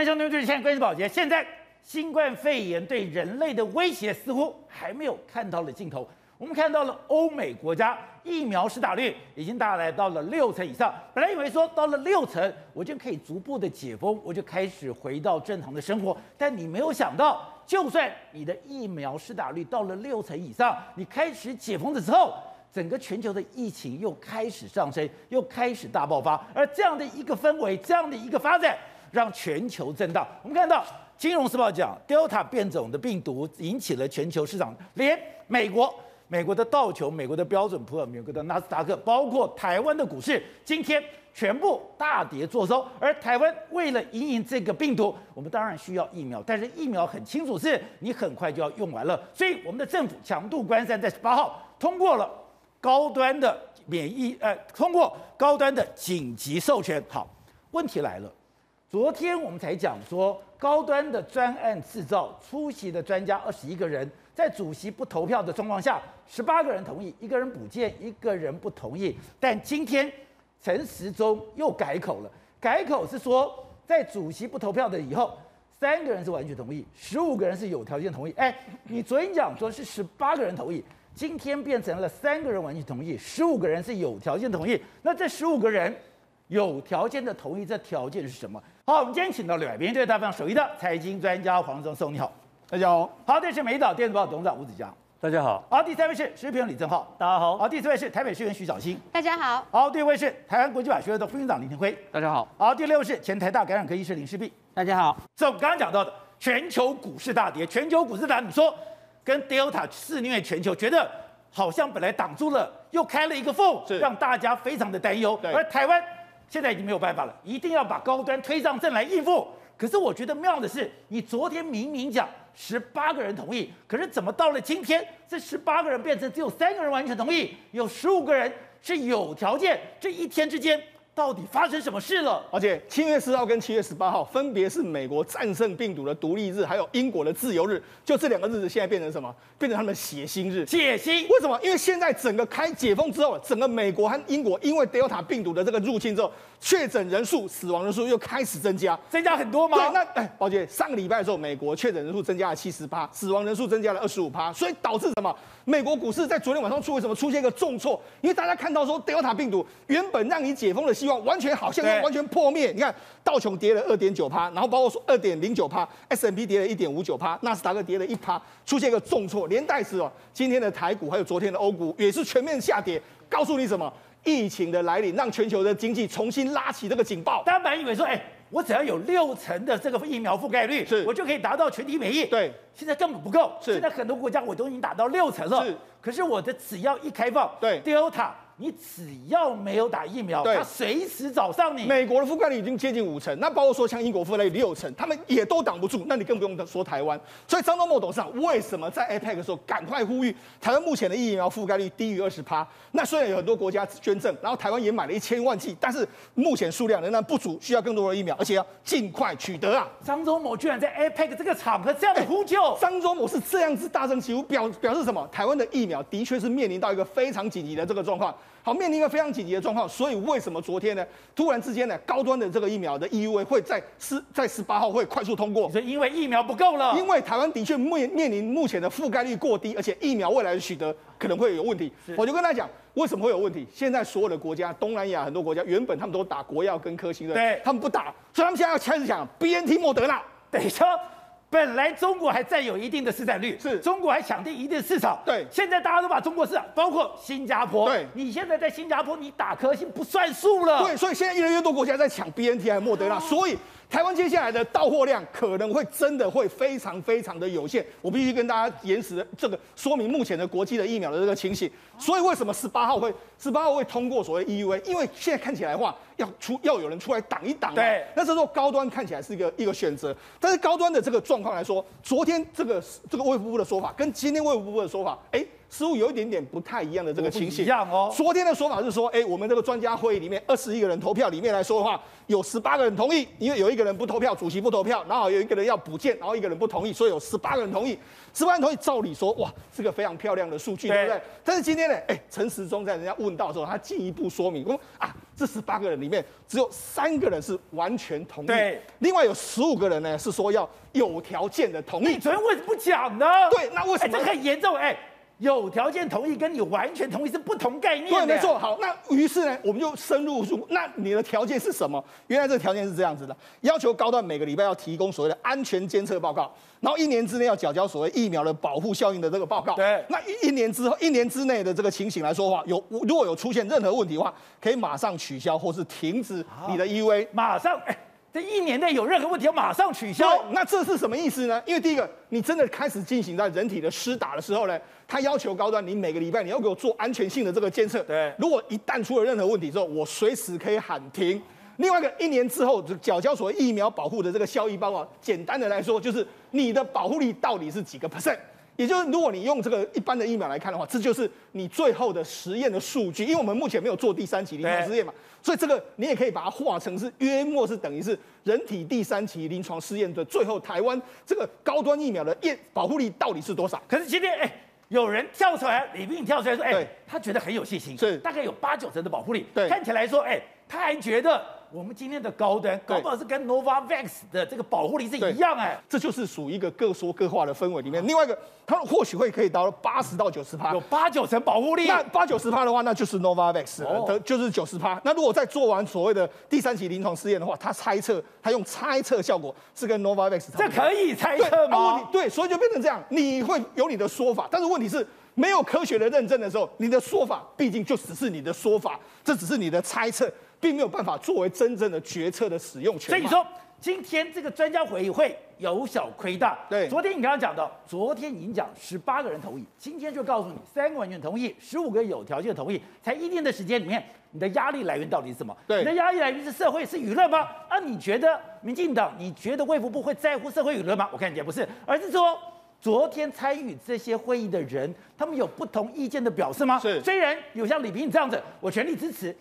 们相对对，现在关系保洁。现在新冠肺炎对人类的威胁似乎还没有看到了尽头。我们看到了欧美国家疫苗施打率已经大概到了六成以上。本来以为说到了六成，我就可以逐步的解封，我就开始回到正常的生活。但你没有想到，就算你的疫苗施打率到了六成以上，你开始解封的时候。整个全球的疫情又开始上升，又开始大爆发，而这样的一个氛围，这样的一个发展，让全球震荡。我们看到《金融时报》讲，Delta 变种的病毒引起了全球市场，连美国、美国的道琼、美国的标准普尔、美国的纳斯达克，包括台湾的股市，今天全部大跌作收。而台湾为了因应这个病毒，我们当然需要疫苗，但是疫苗很清楚是你很快就要用完了，所以我们的政府强度关山，在十八号通过了。高端的免疫，呃，通过高端的紧急授权。好，问题来了，昨天我们才讲说，高端的专案制造出席的专家二十一个人，在主席不投票的状况下，十八个人同意，一个人补件，一个人不同意。但今天陈时中又改口了，改口是说，在主席不投票的以后，三个人是完全同意，十五个人是有条件同意。哎，你昨天讲说是十八个人同意。今天变成了三个人完全同意，十五个人是有条件同意。那这十五个人有条件的同意，这条件是什么？好，我们今天请到两位，对大方首席的财经专家黄宗松，你好，大家好。好，这是美岛电子报董事长吴子江，大家好。好，第三位是时事评李正浩，大家好。好，第四位是台北市议员徐小新，大家好。好，第五位是台湾国际法学会的副院长林廷辉，大家好。好，第六位是前台大感染科医师林世璧，大家好。这我们刚刚讲到的全球股市大跌，全球股市大跌，你说跟 Delta 肆虐全球，觉得？好像本来挡住了，又开了一个缝，让大家非常的担忧。而台湾现在已经没有办法了，一定要把高端推上阵来应付。可是我觉得妙的是，你昨天明明讲十八个人同意，可是怎么到了今天，这十八个人变成只有三个人完全同意，有十五个人是有条件，这一天之间。到底发生什么事了？而且七月四号跟七月十八号分别是美国战胜病毒的独立日，还有英国的自由日。就这两个日子，现在变成什么？变成他们的血腥日。血腥？为什么？因为现在整个开解封之后，整个美国和英国因为 Delta 病毒的这个入侵之后，确诊人数、死亡人数又开始增加，增加很多吗？对，那哎，宝姐，上个礼拜的时候，美国确诊人数增加了七十八，死亡人数增加了二十五趴，所以导致什么？美国股市在昨天晚上出为什么出现一个重挫？因为大家看到说，Delta 病毒原本让你解封的希望，完全好像要完全破灭。你看道琼跌了二点九趴，然后包括说二点零九趴，S&P 跌了一点五九趴，纳斯达克跌了一趴，出现一个重挫，连带是哦，今天的台股还有昨天的欧股也是全面下跌。告诉你什么？疫情的来临让全球的经济重新拉起这个警报。大家本来以为说，哎，我只要有六成的这个疫苗覆盖率，是我就可以达到群体免疫。对，现在根本不够。是，现在很多国家我都已经达到六成了。是，可是我的只要一开放，对，Delta。你只要没有打疫苗，他随时找上你。美国的覆盖率已经接近五成，那包括说像英国覆盖率六成，他们也都挡不住。那你更不用说台湾。所以张忠谋董事长为什么在 APEC 的时候赶快呼吁台湾目前的疫苗覆盖率低于二十趴？那虽然有很多国家捐赠，然后台湾也买了一千万剂，但是目前数量仍然不足，需要更多的疫苗，而且要尽快取得啊！张忠谋居然在 APEC 这个场合这样的呼救，张忠谋是这样子大声疾呼，表表示什么？台湾的疫苗的确是面临到一个非常紧急的这个状况。好，面临一个非常紧急的状况，所以为什么昨天呢？突然之间呢，高端的这个疫苗的 EUA 会在十在十八号会快速通过？是因为疫苗不够了。因为台湾的确面面临目前的覆盖率过低，而且疫苗未来的取得可能会有问题。我就跟他讲，为什么会有问题？现在所有的国家，东南亚很多国家原本他们都打国药跟科兴的，对，他们不打，所以他们现在要开始讲 BNT 莫德纳，等于说。本来中国还占有一定的市占率，是中国还抢定一定的市场。对，现在大家都把中国市场，包括新加坡。对，你现在在新加坡，你打颗星不算数了。对，所以现在越来越多国家在抢 BNT 还有莫德纳，所以。台湾接下来的到货量可能会真的会非常非常的有限，我必须跟大家延时这个说明目前的国际的疫苗的这个情形。所以为什么十八号会十八号会通过所谓 EUA？因为现在看起来的话，要出要有人出来挡一挡。对，那这时候高端看起来是一个一个选择，但是高端的这个状况来说，昨天这个这个卫福部的说法跟今天卫福部的说法，哎。似乎有一点点不太一样的这个情形。一样哦。昨天的说法是说，哎，我们这个专家会议里面二十一个人投票里面来说的话，有十八个人同意，因为有一个人不投票，主席不投票，然后有一个人要补件，然后一个人不同意，所以有十八个人同意。十八人同意，照理说，哇，是个非常漂亮的数据，对，对不对？但是今天呢，哎，陈时中在人家问到的时候，他进一步说明说啊，这十八个人里面只有三个人是完全同意，对，另外有十五个人呢是说要有条件的同意。你昨天为什么不讲呢？对，那为什么？这很严重，哎。有条件同意跟你完全同意是不同概念。对，没错。好，那于是呢，我们就深入说，那你的条件是什么？原来这个条件是这样子的：要求高端每个礼拜要提供所谓的安全监测报告，然后一年之内要缴交所谓疫苗的保护效应的这个报告。对。那一一年之后，一年之内的这个情形来说的话，有如果有出现任何问题的话，可以马上取消或是停止你的 EVA。马上，哎。这一年内有任何问题，要马上取消。那这是什么意思呢？因为第一个，你真的开始进行在人体的施打的时候呢，他要求高端，你每个礼拜你要给我做安全性的这个监测。对，如果一旦出了任何问题之后，我随时可以喊停。另外一个，一年之后就缴交所谓疫苗保护的这个效益报告，简单的来说就是你的保护力到底是几个 percent。也就是，如果你用这个一般的疫苗来看的话，这就是你最后的实验的数据。因为我们目前没有做第三期临床试验嘛，所以这个你也可以把它画成是约莫是等于是人体第三期临床试验的最后台湾这个高端疫苗的验保护力到底是多少？可是今天哎，有人跳出来，李斌跳出来说，哎，他觉得很有信心，是大概有八九成的保护力。对，看起来说，哎，他还觉得。我们今天的高端，搞不好是跟 Novavax 的这个保护力是一样哎，这就是属于一个各说各话的氛围里面。另外一个，它或许会可以到八十到九十趴，有八九成保护力。那八九十趴的话，那就是 Novavax 的，哦、就是九十趴。那如果在做完所谓的第三期临床试验的话，他猜测，他用猜测效果是跟 Novavax 这可以猜测吗？对，所以就变成这样，你会有你的说法，但是问题是没有科学的认证的时候，你的说法毕竟就只是你的说法，这只是你的猜测。并没有办法作为真正的决策的使用权。所以你说今天这个专家会议会有小亏大。对，昨天你刚刚讲到，昨天已经讲十八个人同意，今天就告诉你三个完全同意，十五个有条件同意，才一天的时间里面，你的压力来源到底是什么？对，你的压力来源是社会是舆论吗？啊，你觉得民进党，你觉得卫福部会在乎社会舆论吗？我看也不是，而是说昨天参与这些会议的人，他们有不同意见的表示吗？是，虽然有像李平这样子，我全力支持。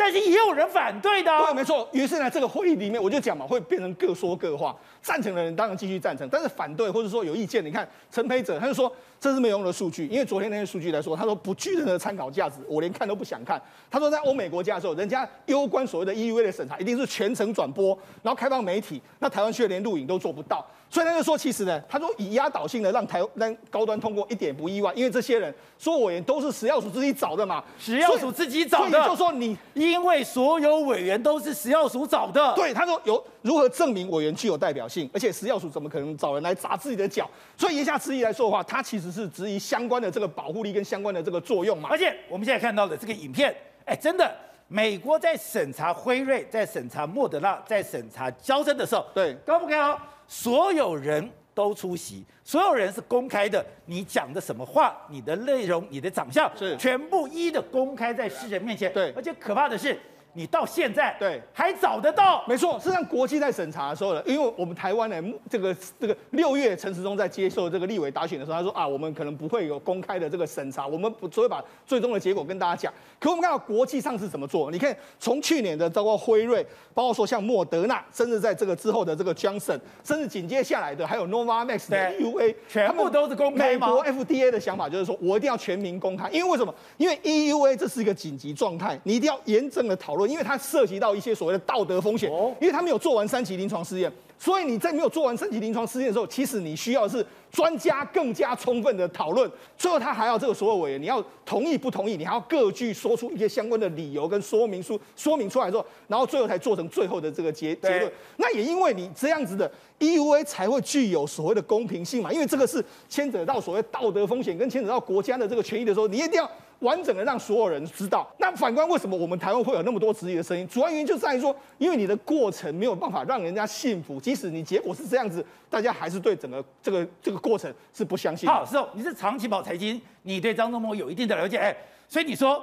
但是也有人反对的，对，没错。于是呢，这个会议里面，我就讲嘛，会变成各说各话。赞成的人当然继续赞成，但是反对或者说有意见，你看陈培哲他就说这是没有用的数据，因为昨天那些数据来说，他说不具任何参考价值，我连看都不想看。他说在欧美国家的时候，人家攸关所谓的 EUA 的审查，一定是全程转播，然后开放媒体，那台湾却连录影都做不到。所以他就说，其实呢，他说以压倒性的让台让高端通过一点不意外，因为这些人说委员都是食药署自己找的嘛，食药署自己找的，所以就说你因为所有委员都是食药署找的，对，他说有如何证明委员具有代表性，而且食药署怎么可能找人来砸自己的脚？所以言下之意来说的话，他其实是质疑相关的这个保护力跟相关的这个作用嘛。而且我们现在看到的这个影片，哎，真的，美国在审查辉瑞，在审查莫德纳，在审查娇生的时候，对，高不高？所有人都出席，所有人是公开的。你讲的什么话，你的内容，你的长相，是全部一的公开在世人面前。对，而且可怕的是。你到现在对还找得到？没错，是让国际在审查的时候呢，因为我们台湾呢，这个这个六月陈时中在接受这个立委答询的时候，他说啊，我们可能不会有公开的这个审查，我们不只会把最终的结果跟大家讲。可我们看到国际上是怎么做？你看从去年的包括辉瑞，包括说像莫德纳，甚至在这个之后的这个 Johnson，甚至紧接下来的还有 Novavax 的 EUA，全部都是公开吗？美国 FDA 的想法就是说我一定要全民公开，因为为什么？因为 EUA 这是一个紧急状态，你一定要严正的讨论，因为它涉及到。一些所谓的道德风险，因为他没有做完三期临床试验，所以你在没有做完三期临床试验的时候，其实你需要的是专家更加充分的讨论。最后他还要这个所有委员，你要同意不同意，你还要各据说出一些相关的理由跟说明书，说明出来之后，然后最后才做成最后的这个结结论。那也因为你这样子的 EUA 才会具有所谓的公平性嘛，因为这个是牵扯到所谓道德风险跟牵扯到国家的这个权益的时候，你一定要。完整的让所有人知道。那反观为什么我们台湾会有那么多质疑的声音？主要原因就在于说，因为你的过程没有办法让人家信服，即使你结果是这样子，大家还是对整个这个这个过程是不相信。好，是哦，你是长期跑财经，你对张忠谋有一定的了解，哎，所以你说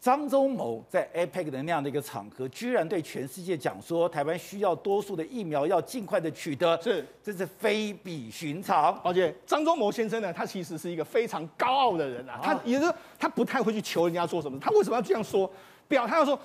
张忠谋在 APEC 的那样的一个场合，居然对全世界讲说，台湾需要多数的疫苗，要尽快的取得，是，这是非比寻常。而且张忠谋先生呢，他其实是一个非常高傲的人啊，他也就是他不太会去求人家做什么，他为什么要这样说？表他要说。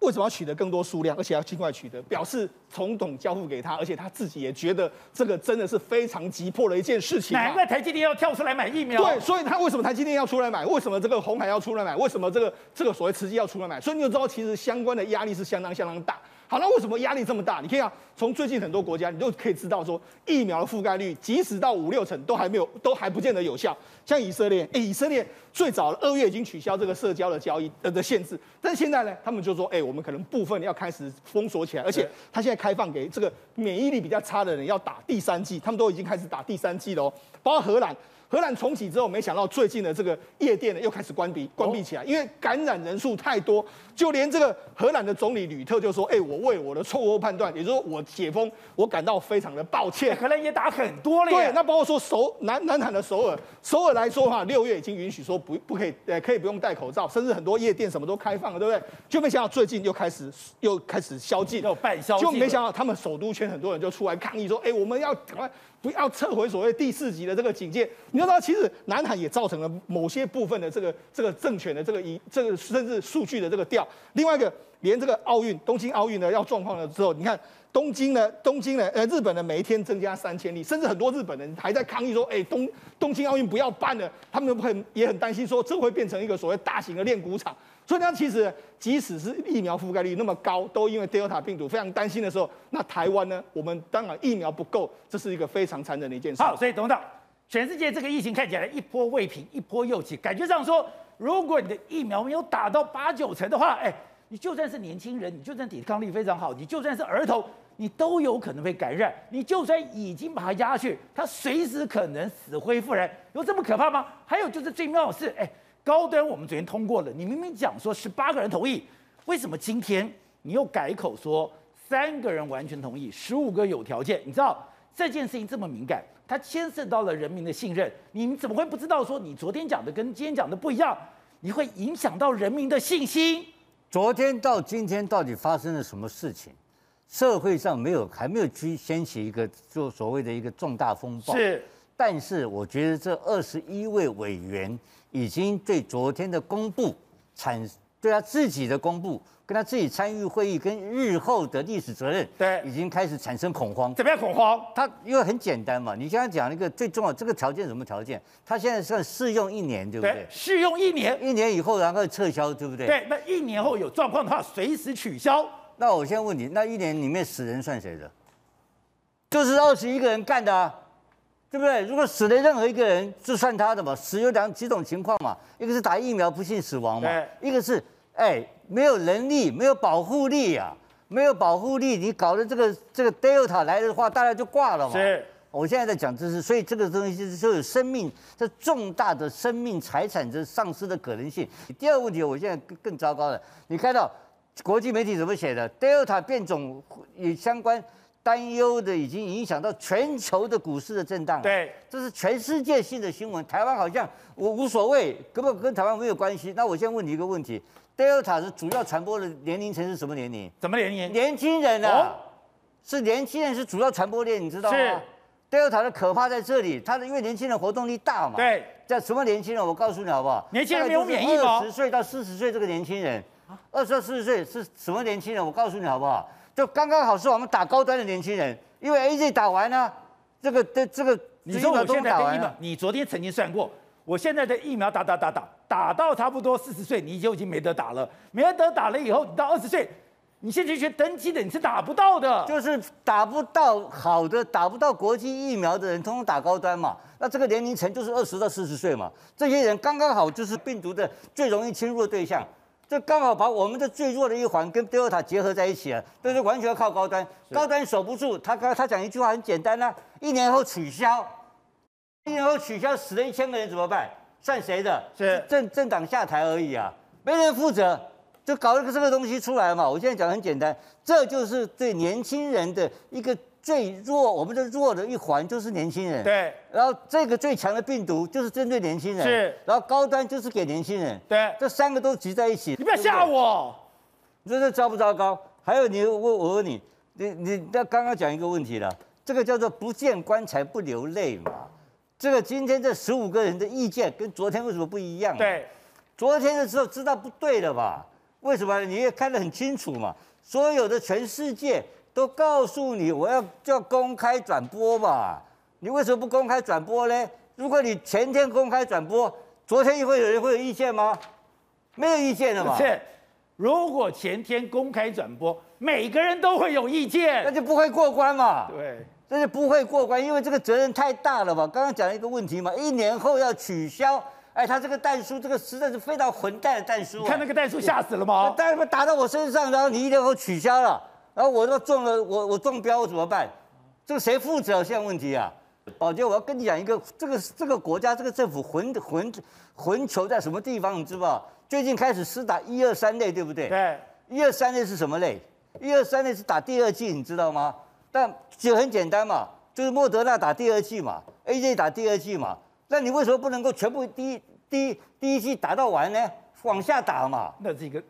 为什么要取得更多数量，而且要尽快取得？表示总统交付给他，而且他自己也觉得这个真的是非常急迫的一件事情。难怪台积电要跳出来买疫苗。对，所以他为什么台积电要出来买？为什么这个红海要出来买？为什么这个这个所谓慈济要出来买？所以你就知道，其实相关的压力是相当相当大。好，那为什么压力这么大？你可以啊，从最近很多国家，你都可以知道说，疫苗的覆盖率即使到五六成都还没有，都还不见得有效。像以色列，哎，以色列最早二月已经取消这个社交的交易呃的限制，但是现在呢，他们就说，哎，我们可能部分要开始封锁起来，而且他现在开放给这个免疫力比较差的人要打第三剂，他们都已经开始打第三剂了哦，包括荷兰。荷兰重启之后，没想到最近的这个夜店呢又开始关闭关闭起来，因为感染人数太多，就连这个荷兰的总理吕特就说：“哎，我为我的错误判断，也就是说我解封，我感到非常的抱歉。”荷兰也打很多了。对，那包括说首南南韩的首尔，首尔来说的话，六月已经允许说不不可以，呃，可以不用戴口罩，甚至很多夜店什么都开放了，对不对？就没想到最近又开始又开始宵禁，又半宵禁，就没想到他们首都圈很多人就出来抗议说：“哎，我们要赶快。”不要撤回所谓第四级的这个警戒。你知道，其实南韩也造成了某些部分的这个这个政权的这个一这个甚至数据的这个掉。另外一个，连这个奥运东京奥运呢要状况了之后，你看东京呢，东京呢，呃，日本呢每一天增加三千例，甚至很多日本人还在抗议说，哎，东东京奥运不要办了，他们很也很担心说这会变成一个所谓大型的练鼓场。所以呢，其实即使是疫苗覆盖率那么高，都因为 Delta 病毒非常担心的时候，那台湾呢，我们当然疫苗不够，这是一个非常残忍的一件事。好，所以董事长，全世界这个疫情看起来一波未平，一波又起，感觉上说，如果你的疫苗没有打到八九成的话，哎，你就算是年轻人，你就算抵抗力非常好，你就算是儿童，你都有可能被感染。你就算已经把它压下去，它随时可能死灰复燃，有这么可怕吗？还有就是最妙的是，哎。高端我们昨天通过了，你明明讲说十八个人同意，为什么今天你又改口说三个人完全同意，十五个有条件？你知道这件事情这么敏感，它牵涉到了人民的信任，你怎么会不知道说你昨天讲的跟今天讲的不一样？你会影响到人民的信心。昨天到今天到底发生了什么事情？社会上没有还没有去掀起一个就所谓的一个重大风暴。是，但是我觉得这二十一位委员。已经对昨天的公布产对他自己的公布，跟他自己参与会议，跟日后的历史责任，对，已经开始产生恐慌。怎么样恐慌？他因为很简单嘛，你刚才讲一个最重要，这个条件什么条件？他现在算试用一年，对不对？对，试用一年，一年以后然后撤销，对不对？对，那一年后有状况的话，随时取消。那我先问你，那一年里面死人算谁的？就是二十一个人干的啊。对不对？如果死了任何一个人，就算他的嘛。死有两几种情况嘛，一个是打疫苗不幸死亡嘛，一个是哎没有能力、没有保护力啊，没有保护力，你搞的这个这个 Delta 来的话，大家就挂了嘛。是，我现在在讲这是，所以这个东西就有生命这重大的生命财产这丧失的可能性。第二个问题，我现在更更糟糕了，你看到国际媒体怎么写的？Delta 变种与相关。担忧的已经影响到全球的股市的震荡。对，这是全世界性的新闻。台湾好像我无所谓，根本跟台湾没有关系。那我现在问你一个问题：Delta 是主要传播的年龄层是什么年龄？怎么年龄？年轻人啊，哦、是年轻人是主要传播链，你知道吗？是。Delta 的可怕在这里，它的因为年轻人活动力大嘛。对。叫什么年轻人？我告诉你好不好？年轻人没有免疫吗？二十岁到四十岁这个年轻人，二十到四十岁是什么年轻人？我告诉你好不好？就刚刚好是我们打高端的年轻人，因为 AZ 打完呢，这个这这个，你说我现在的疫苗，你昨天曾经算过，我现在的疫苗打打打打打到差不多四十岁，你就已经没得打了，没得打了以后，你到二十岁，你现在去登记的你是打不到的，就是打不到好的，打不到国际疫苗的人，通通打高端嘛，那这个年龄层就是二十到四十岁嘛，这些人刚刚好就是病毒的最容易侵入的对象。这刚好把我们的最弱的一环跟 Delta 结合在一起了，这是完全要靠高端，高端守不住。他刚他讲一句话很简单呐、啊，一年后取消，一年后取消，死了一千个人怎么办？算谁的？是政政党下台而已啊，没人负责，就搞了个这个东西出来嘛。我现在讲很简单，这就是对年轻人的一个最弱，我们的弱的一环就是年轻人。对。然后这个最强的病毒就是针对年轻人。是。然后高端就是给年轻人。对。这三个都集在一起。你不要吓我。你说这糟不糟糕？还有你，我我问你，你你那刚刚讲一个问题了，这个叫做不见棺材不流泪嘛。这个今天这十五个人的意见跟昨天为什么不一样？对。昨天的时候知道不对了吧？为什么？你也看得很清楚嘛。所有的全世界都告诉你，我要叫公开转播吧。你为什么不公开转播呢？如果你前天公开转播，昨天会有人会有意见吗？没有意见的嘛。是，如果前天公开转播，每个人都会有意见，那就不会过关嘛。对，那就不会过关，因为这个责任太大了嘛。刚刚讲了一个问题嘛，一年后要取消。哎，他这个弹书，这个实在是非常混蛋的弹书、啊。你看那个弹书吓死了吗？弹不打到我身上，然后你一年后取消了，然后我都中了，我我中标，我怎么办？这个谁负责？现在问题啊，宝杰，我要跟你讲一个，这个这个国家这个政府混混混球在什么地方？你知道？最近开始施打一二三类，对不对？对。一二三类是什么类？一二三类是打第二剂，你知道吗？但就很简单嘛，就是莫德纳打第二剂嘛，AZ 打第二剂嘛。那你为什么不能够全部第一第一第一剂打到完呢？往下打嘛。那这个，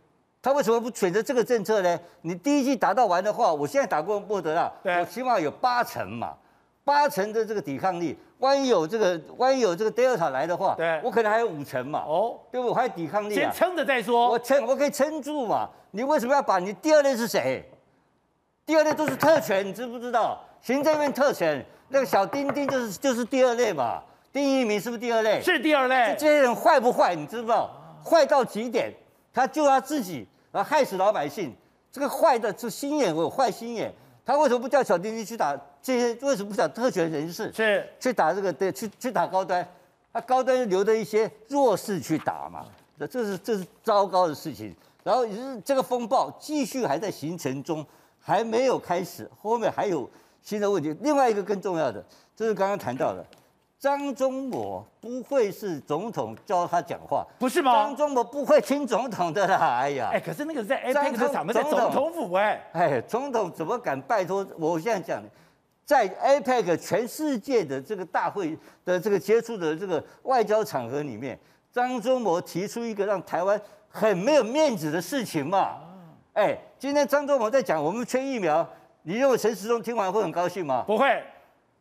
他为什么不选择这个政策呢？你第一季打到完的话，我现在打过莫德纳，对，我起码有八成嘛，八成的这个抵抗力。万一有这个万一有这个 Delta 来的话，对，我可能还有五成嘛。哦，对不对？我还有抵抗力啊。先撑着再说。我撑，我可以撑住嘛。你为什么要把你第二类是谁？第二类都是特权，你知不知道？行政院特权，那个小丁丁就是就是第二类嘛。丁一鸣是不是第二类？是第二类。这些人坏不坏？你知不知道？坏到极点，他救他自己，然后害死老百姓。这个坏的，是心眼有坏心眼。他为什么不叫小丁丁去打这些？为什么不叫特权人士？是去打这个？对，去去打高端。他高端留着一些弱势去打嘛？这这是这是糟糕的事情。然后这个风暴继续还在形成中，还没有开始，后面还有新的问题。另外一个更重要的，就是刚刚谈到的。张忠谋不会是总统教他讲话，不是吗？张忠谋不会听总统的啦，哎呀，哎，可是那个是在 APEC 的场面，在总统府哎，哎，总统怎么敢拜托？我现在讲，在 APEC 全世界的这个大会的这个接触的这个外交场合里面，张忠谋提出一个让台湾很没有面子的事情嘛？哎，今天张忠谋在讲我们缺疫苗，你认为陈时中听完会很高兴吗？不会。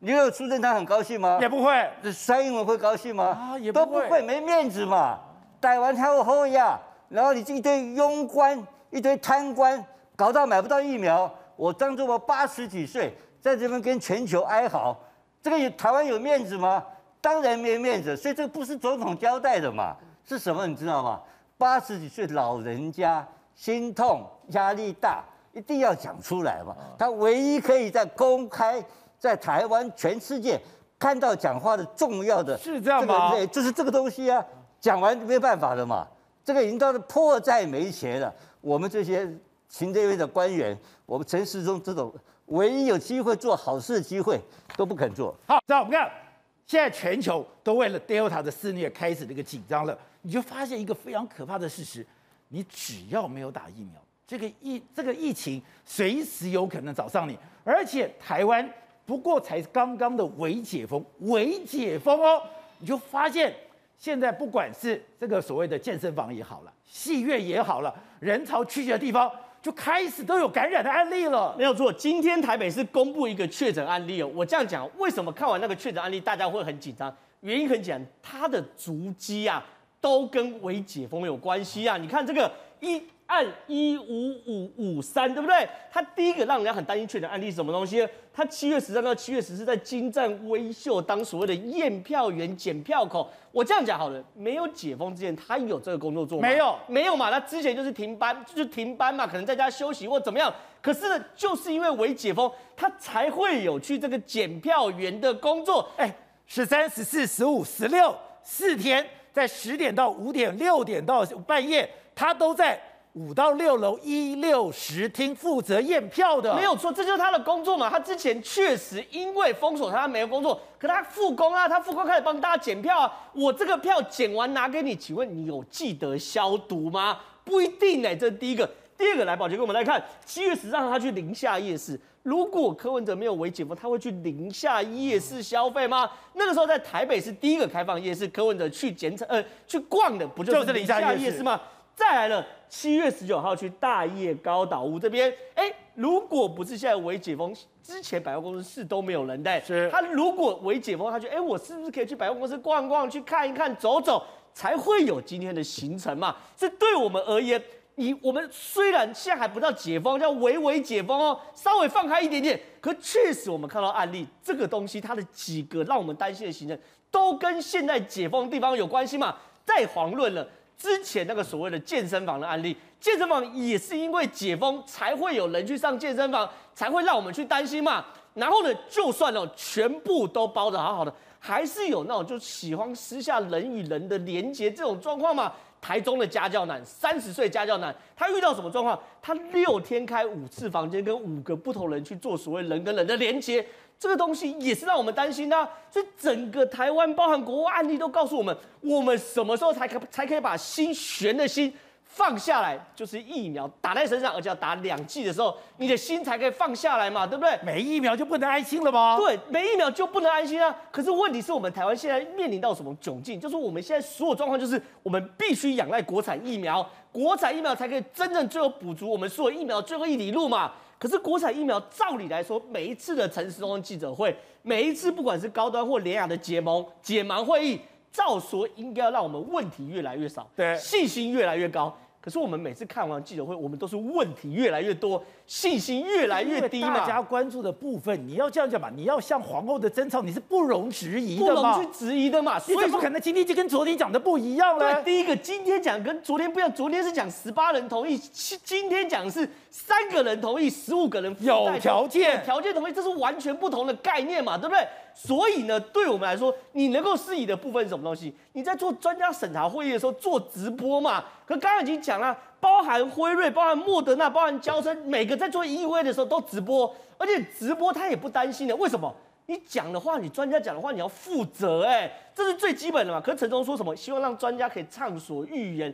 你认为苏贞昌很高兴吗？也不会。蔡英文会高兴吗？啊，也不会，都不会，没面子嘛。逮完他后后呀，然后你这一堆庸官、一堆贪官，搞到买不到疫苗。我张忠谋八十几岁，在这边跟全球哀嚎，这个有台湾有面子吗？当然没面子。所以这个不是总统交代的嘛？是什么？你知道吗？八十几岁老人家心痛、压力大，一定要讲出来嘛。他唯一可以在公开。在台湾，全世界看到讲话的重要的是这样吗？对，就是这个东西啊，讲完没办法了嘛。这个已经到了迫在眉睫了。我们这些行政院的官员，我们陈时中这种唯一有机会做好事的机会都不肯做。好，那我们看，现在全球都为了 Delta 的肆虐开始这个紧张了。你就发现一个非常可怕的事实：你只要没有打疫苗，这个疫这个疫情随时有可能找上你，而且台湾。不过才刚刚的微解封，微解封哦，你就发现现在不管是这个所谓的健身房也好了，戏院也好了，人潮聚集的地方就开始都有感染的案例了。没有错，今天台北市公布一个确诊案例哦。我这样讲，为什么看完那个确诊案例大家会很紧张？原因很简单，它的足迹啊都跟微解封有关系啊。你看这个一。按一五五五三，对不对？他第一个让人家很担心确诊案例是什么东西？他七月十三到七月十四在金站微秀当所谓的验票员、检票口。我这样讲好了，没有解封之前，他有这个工作做吗？没有，没有嘛。他之前就是停班，就是停班嘛，可能在家休息或怎么样。可是呢，就是因为微解封，他才会有去这个检票员的工作。哎，十三、十四、十五、十六四天，在十点到五点、六点到半夜，他都在。五到六楼一六十厅负责验票的，没有错，这就是他的工作嘛。他之前确实因为封锁他，没有工作，可他复工啊，他复工开始帮大家检票啊。我这个票检完拿给你，请问你有记得消毒吗？不一定哎、这是第一个。第二个来，宝杰跟我们来看，七月十三号他去宁夏夜市，如果柯文哲没有微解封，他会去宁夏夜市消费吗？那个时候在台北是第一个开放夜市，柯文哲去检测呃去逛的，不就是宁夏夜市吗？再来了，七月十九号去大叶高岛屋这边，哎，如果不是现在微解封，之前百货公司是都没有人的，是他如果微解封，他觉得哎，我是不是可以去百货公司逛逛，去看一看，走走，才会有今天的行程嘛？这对我们而言。你我们虽然现在还不到解封，叫微微解封哦，稍微放开一点点，可确实我们看到案例，这个东西它的几个让我们担心的行程，都跟现在解封地方有关系嘛？再遑论了之前那个所谓的健身房的案例，健身房也是因为解封才会有人去上健身房，才会让我们去担心嘛。然后呢，就算哦全部都包得好好的，还是有那种就喜欢私下人与人的连接这种状况嘛。台中的家教男，三十岁家教男，他遇到什么状况？他六天开五次房间，跟五个不同人去做所谓人跟人的连接，这个东西也是让我们担心的啊。所以整个台湾，包含国外案例，都告诉我们，我们什么时候才可才可以把心悬的心。放下来就是疫苗打在身上，而且要打两剂的时候，你的心才可以放下来嘛，对不对？没疫苗就不能安心了吗？对，没疫苗就不能安心啊。可是问题是我们台湾现在面临到什么窘境？就是我们现在所有状况，就是我们必须仰赖国产疫苗，国产疫苗才可以真正最后补足我们所有疫苗最后一里路嘛。可是国产疫苗照理来说，每一次的陈时中记者会，每一次不管是高端或联雅的结盟解盲会议。照说应该要让我们问题越来越少，对，信心越来越高。可是我们每次看完记者会，我们都是问题越来越多，信心越来越低嘛。大家关注的部分，你要这样讲嘛？你要向皇后的争吵，你是不容置疑的嘛？不容去质疑的嘛？所以不可能今天就跟昨天讲的不一样了。对，第一个今天讲跟昨天不一样，昨天是讲十八人同意，今天讲是三个人同意，十五个人有条件，条件同意，这是完全不同的概念嘛？对不对？所以呢，对我们来说，你能够质疑的部分是什么东西？你在做专家审查会议的时候做直播嘛？可刚刚已经讲了，包含辉瑞、包含莫德纳、包含娇生，每个在做议会的时候都直播，而且直播他也不担心的。为什么？你讲的话，你专家讲的话，你要负责，哎，这是最基本的嘛。可是陈忠说什么？希望让专家可以畅所欲言。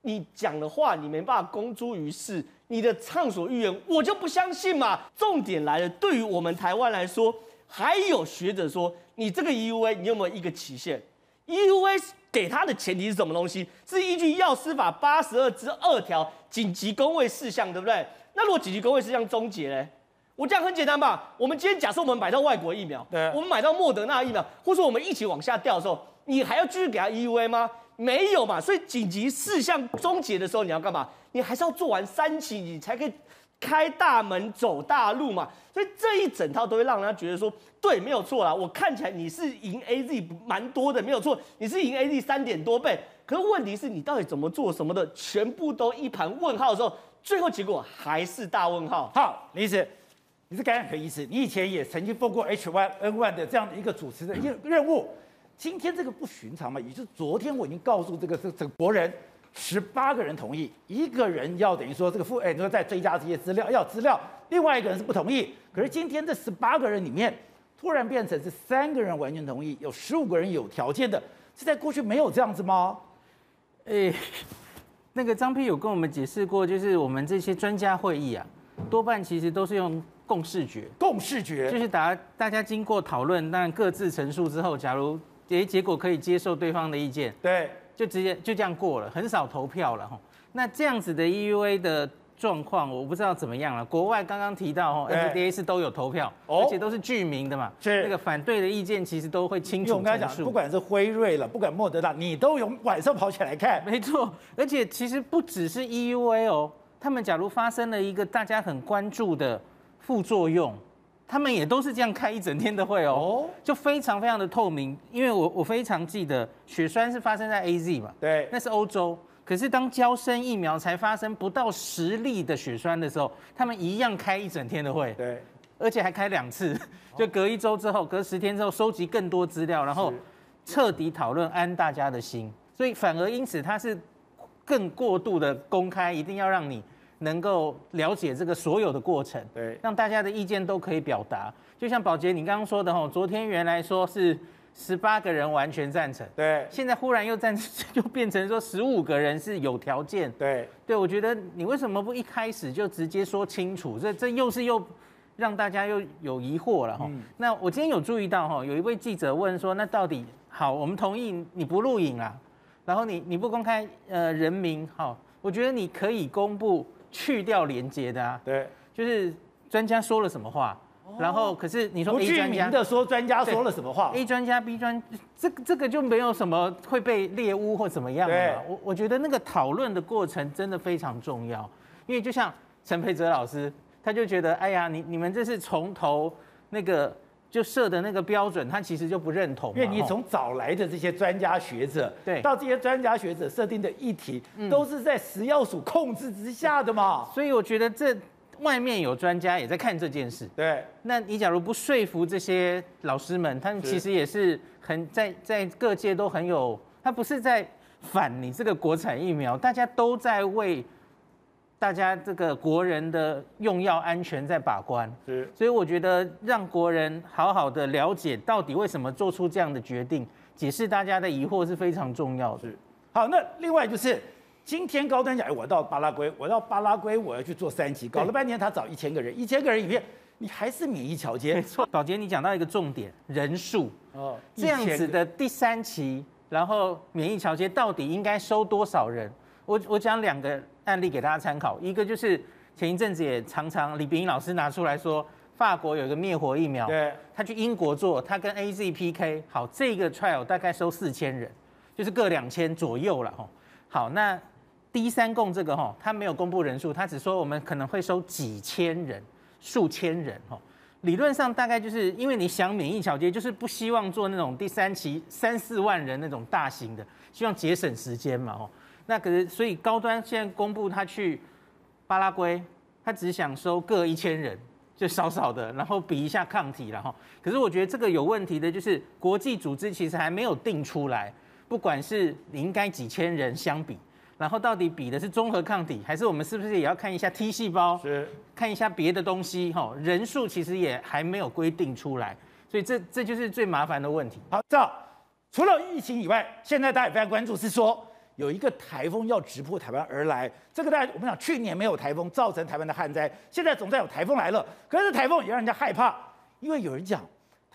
你讲的话，你没办法公诸于世，你的畅所欲言，我就不相信嘛。重点来了，对于我们台湾来说。还有学者说，你这个 EUA 你有没有一个期限？EUA 给他的前提是什么东西？是依据药师法八十二之二条紧急公卫事项，对不对？那如果紧急公卫事项终结呢？我这样很简单吧？我们今天假设我们买到外国疫苗，对，我们买到莫德纳疫苗，或者说我们一起往下掉的时候，你还要继续给他 EUA 吗？没有嘛。所以紧急事项终结的时候，你要干嘛？你还是要做完三期，你才可以。开大门走大路嘛，所以这一整套都会让人家觉得说，对，没有错啦。我看起来你是赢 AZ 蛮多的，没有错，你是赢 AZ 三点多倍。可是问题是你到底怎么做什么的，全部都一盘问号的时候，最后结果还是大问号。好，李医师，你是感染科医师，你以前也曾经做过 H1N1 的这样的一个主持的任任务。今天这个不寻常嘛，也就是昨天我已经告诉这个这这个国人。十八个人同意，一个人要等于说这个副哎，你说再追加这些资料要资料，另外一个人是不同意。可是今天这十八个人里面，突然变成是三个人完全同意，有十五个人有条件的，是在过去没有这样子吗？哎，那个张批有跟我们解释过，就是我们这些专家会议啊，多半其实都是用共识决，共识决就是大家大家经过讨论，但各自陈述之后，假如结结果可以接受对方的意见，对。就直接就这样过了，很少投票了哈。那这样子的 EUA 的状况，我不知道怎么样了。国外刚刚提到哈，FDA 是都有投票，而且都是具名的嘛。是那个反对的意见其实都会清楚。我刚才讲，不管是辉瑞了，不管莫德纳，你都有晚上跑起来看。没错，而且其实不只是 EUA 哦，他们假如发生了一个大家很关注的副作用。他们也都是这样开一整天的会哦，就非常非常的透明。因为我我非常记得血栓是发生在 AZ 嘛，对，那是欧洲。可是当交生疫苗才发生不到十例的血栓的时候，他们一样开一整天的会，对，而且还开两次，就隔一周之后，隔十天之后收集更多资料，然后彻底讨论，安大家的心。所以反而因此它是更过度的公开，一定要让你。能够了解这个所有的过程，对，让大家的意见都可以表达。就像宝杰你刚刚说的吼，昨天原来说是十八个人完全赞成，对现在忽然又赞成，就变成说十五个人是有条件。对，对，我觉得你为什么不一开始就直接说清楚？这这又是又让大家又有疑惑了哈。嗯那我今天有注意到哈，有一位记者问说，那到底好，我们同意你不录影啦，然后你你不公开呃人名，好，我觉得你可以公布去掉连接的啊，对，就是专家说了什么话。然后，可是你说不 A 具专家名的说专家说了什么话？A 专家 B 专，这个这个就没有什么会被猎污或怎么样对的。我我觉得那个讨论的过程真的非常重要，因为就像陈培哲老师，他就觉得，哎呀，你你们这是从头那个就设的那个标准，他其实就不认同嘛。因为你从找来的这些专家学者，对到这些专家学者设定的议题，都是在食药署控制之下的嘛。所以我觉得这外面有专家也在看这件事。对，那你假如不说服这些老师们，他们其实也是很在在各界都很有，他不是在反你这个国产疫苗，大家都在为大家这个国人的用药安全在把关。是。所以我觉得让国人好好的了解到底为什么做出这样的决定，解释大家的疑惑是非常重要的。好，那另外就是今天高端讲，哎，我到巴拉圭，我到巴拉圭，我要去做三期，搞了半天他找一千个人，一千个人里面，你还是免疫桥接。没错，宝杰你讲到一个重点，人数。哦，这样子的第三期，然后免疫桥接到底应该收多少人？我我讲两个案例给大家参考，一个就是前一阵子也常常李炳英老师拿出来说，法国有一个灭活疫苗，对，他去英国做，他跟 AZ PK，好，这个 trial 大概收四千人，就是各两千左右了哈。好，那第三共这个哈，他没有公布人数，他只说我们可能会收几千人、数千人哈。理论上大概就是因为你想免疫桥接，就是不希望做那种第三期三四万人那种大型的，希望节省时间嘛吼。那可是所以高端现在公布他去巴拉圭，他只想收各一千人，就少少的，然后比一下抗体了哈。可是我觉得这个有问题的就是国际组织其实还没有定出来，不管是你应该几千人相比。然后到底比的是综合抗体，还是我们是不是也要看一下 T 细胞，是看一下别的东西？哈，人数其实也还没有规定出来，所以这这就是最麻烦的问题。好，这除了疫情以外，现在大家也非常关注是说有一个台风要直扑台湾而来。这个大家我们讲去年没有台风，造成台湾的旱灾，现在总算有台风来了。可是台风也让人家害怕，因为有人讲。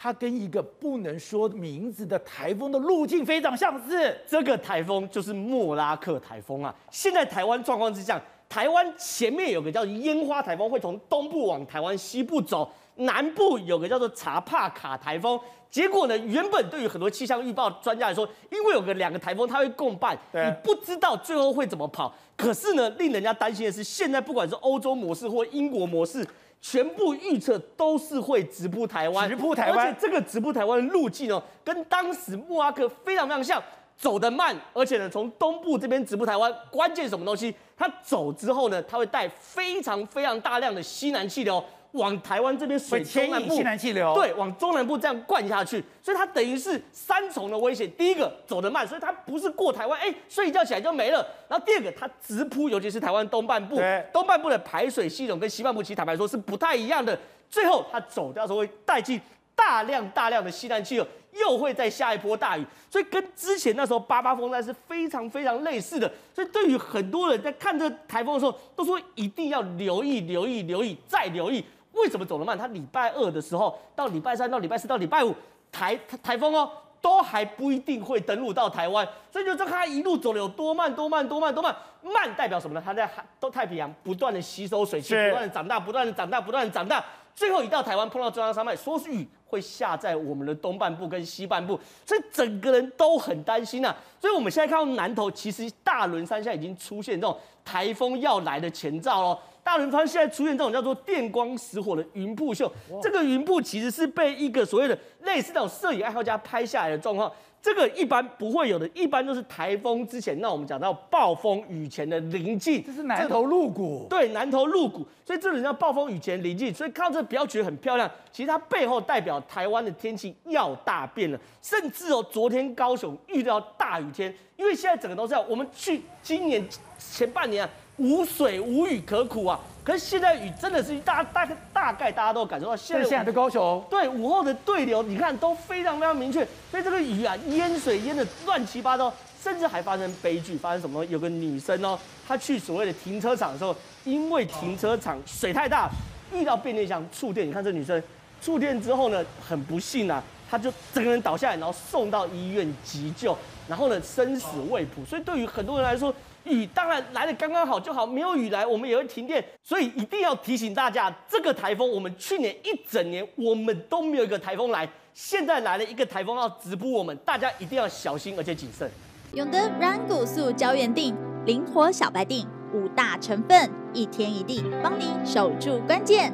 它跟一个不能说名字的台风的路径非常相似，这个台风就是莫拉克台风啊。现在台湾状况是这样，台湾前面有个叫烟花台风，会从东部往台湾西部走，南部有个叫做查帕卡台风。结果呢，原本对于很多气象预报专家来说，因为有个两个台风它会共伴，你不知道最后会怎么跑。可是呢，令人家担心的是，现在不管是欧洲模式或英国模式。全部预测都是会直扑台湾，直扑台湾，而且这个直扑台湾的路径哦，跟当时莫阿克非常非常像，走得慢，而且呢，从东部这边直扑台湾，关键什么东西？它走之后呢，它会带非常非常大量的西南气流。往台湾这边水中南部，西南气流对，往中南部这样灌下去，所以它等于是三重的危险。第一个走得慢，所以它不是过台湾，哎，睡一觉起来就没了。然后第二个，它直扑，尤其是台湾东半部，东半部的排水系统跟西半部其实坦白说是不太一样的。最后它走掉的时候会带进大量大量的西南气流，又会再下一波大雨，所以跟之前那时候八八风灾是非常非常类似的。所以对于很多人在看这个台风的时候，都说一定要留意、留意、留意再留意。为什么走得慢？它礼拜二的时候到礼拜三到礼拜四到礼拜五，台台风哦都还不一定会登陆到台湾，所以就知道它一路走的有多慢多慢多慢多慢。慢代表什么呢？它在海都太平洋不断的吸收水汽，不断的长大，不断的长大，不断的长大，最后一到台湾碰到中央山脉，说是雨会下在我们的东半部跟西半部，所以整个人都很担心啊。所以我们现在看到南投，其实大轮山现在已经出现这种台风要来的前兆喽。大轮山现在出现这种叫做电光石火的云瀑秀，这个云瀑其实是被一个所谓的类似那种摄影爱好家拍下来的状况，这个一般不会有的，一般都是台风之前，那我们讲到暴风雨前的临近，这是南头鹿谷，对，南头鹿谷，所以这里叫暴风雨前临近，所以看到这不要觉得很漂亮，其实它背后代表台湾的天气要大变了，甚至哦，昨天高雄遇到大雨天，因为现在整个都是这样，我们去今年前半年啊。无水无雨可苦啊。可是现在雨真的是大大大概大家都感受到，现在现在的高雄，对午后的对流，你看都非常非常明确，所以这个雨啊淹水淹的乱七八糟，甚至还发生悲剧，发生什么？有个女生哦，她去所谓的停车场的时候，因为停车场水太大，遇到变电箱触电，你看这女生触电之后呢，很不幸啊，她就整个人倒下来，然后送到医院急救，然后呢生死未卜，所以对于很多人来说。雨当然来的刚刚好就好，没有雨来我们也会停电，所以一定要提醒大家，这个台风我们去年一整年我们都没有一个台风来，现在来了一个台风要直扑我们，大家一定要小心而且谨慎。永德软骨素胶原定，灵活小白定，五大成分，一天一錠，帮你守住关键。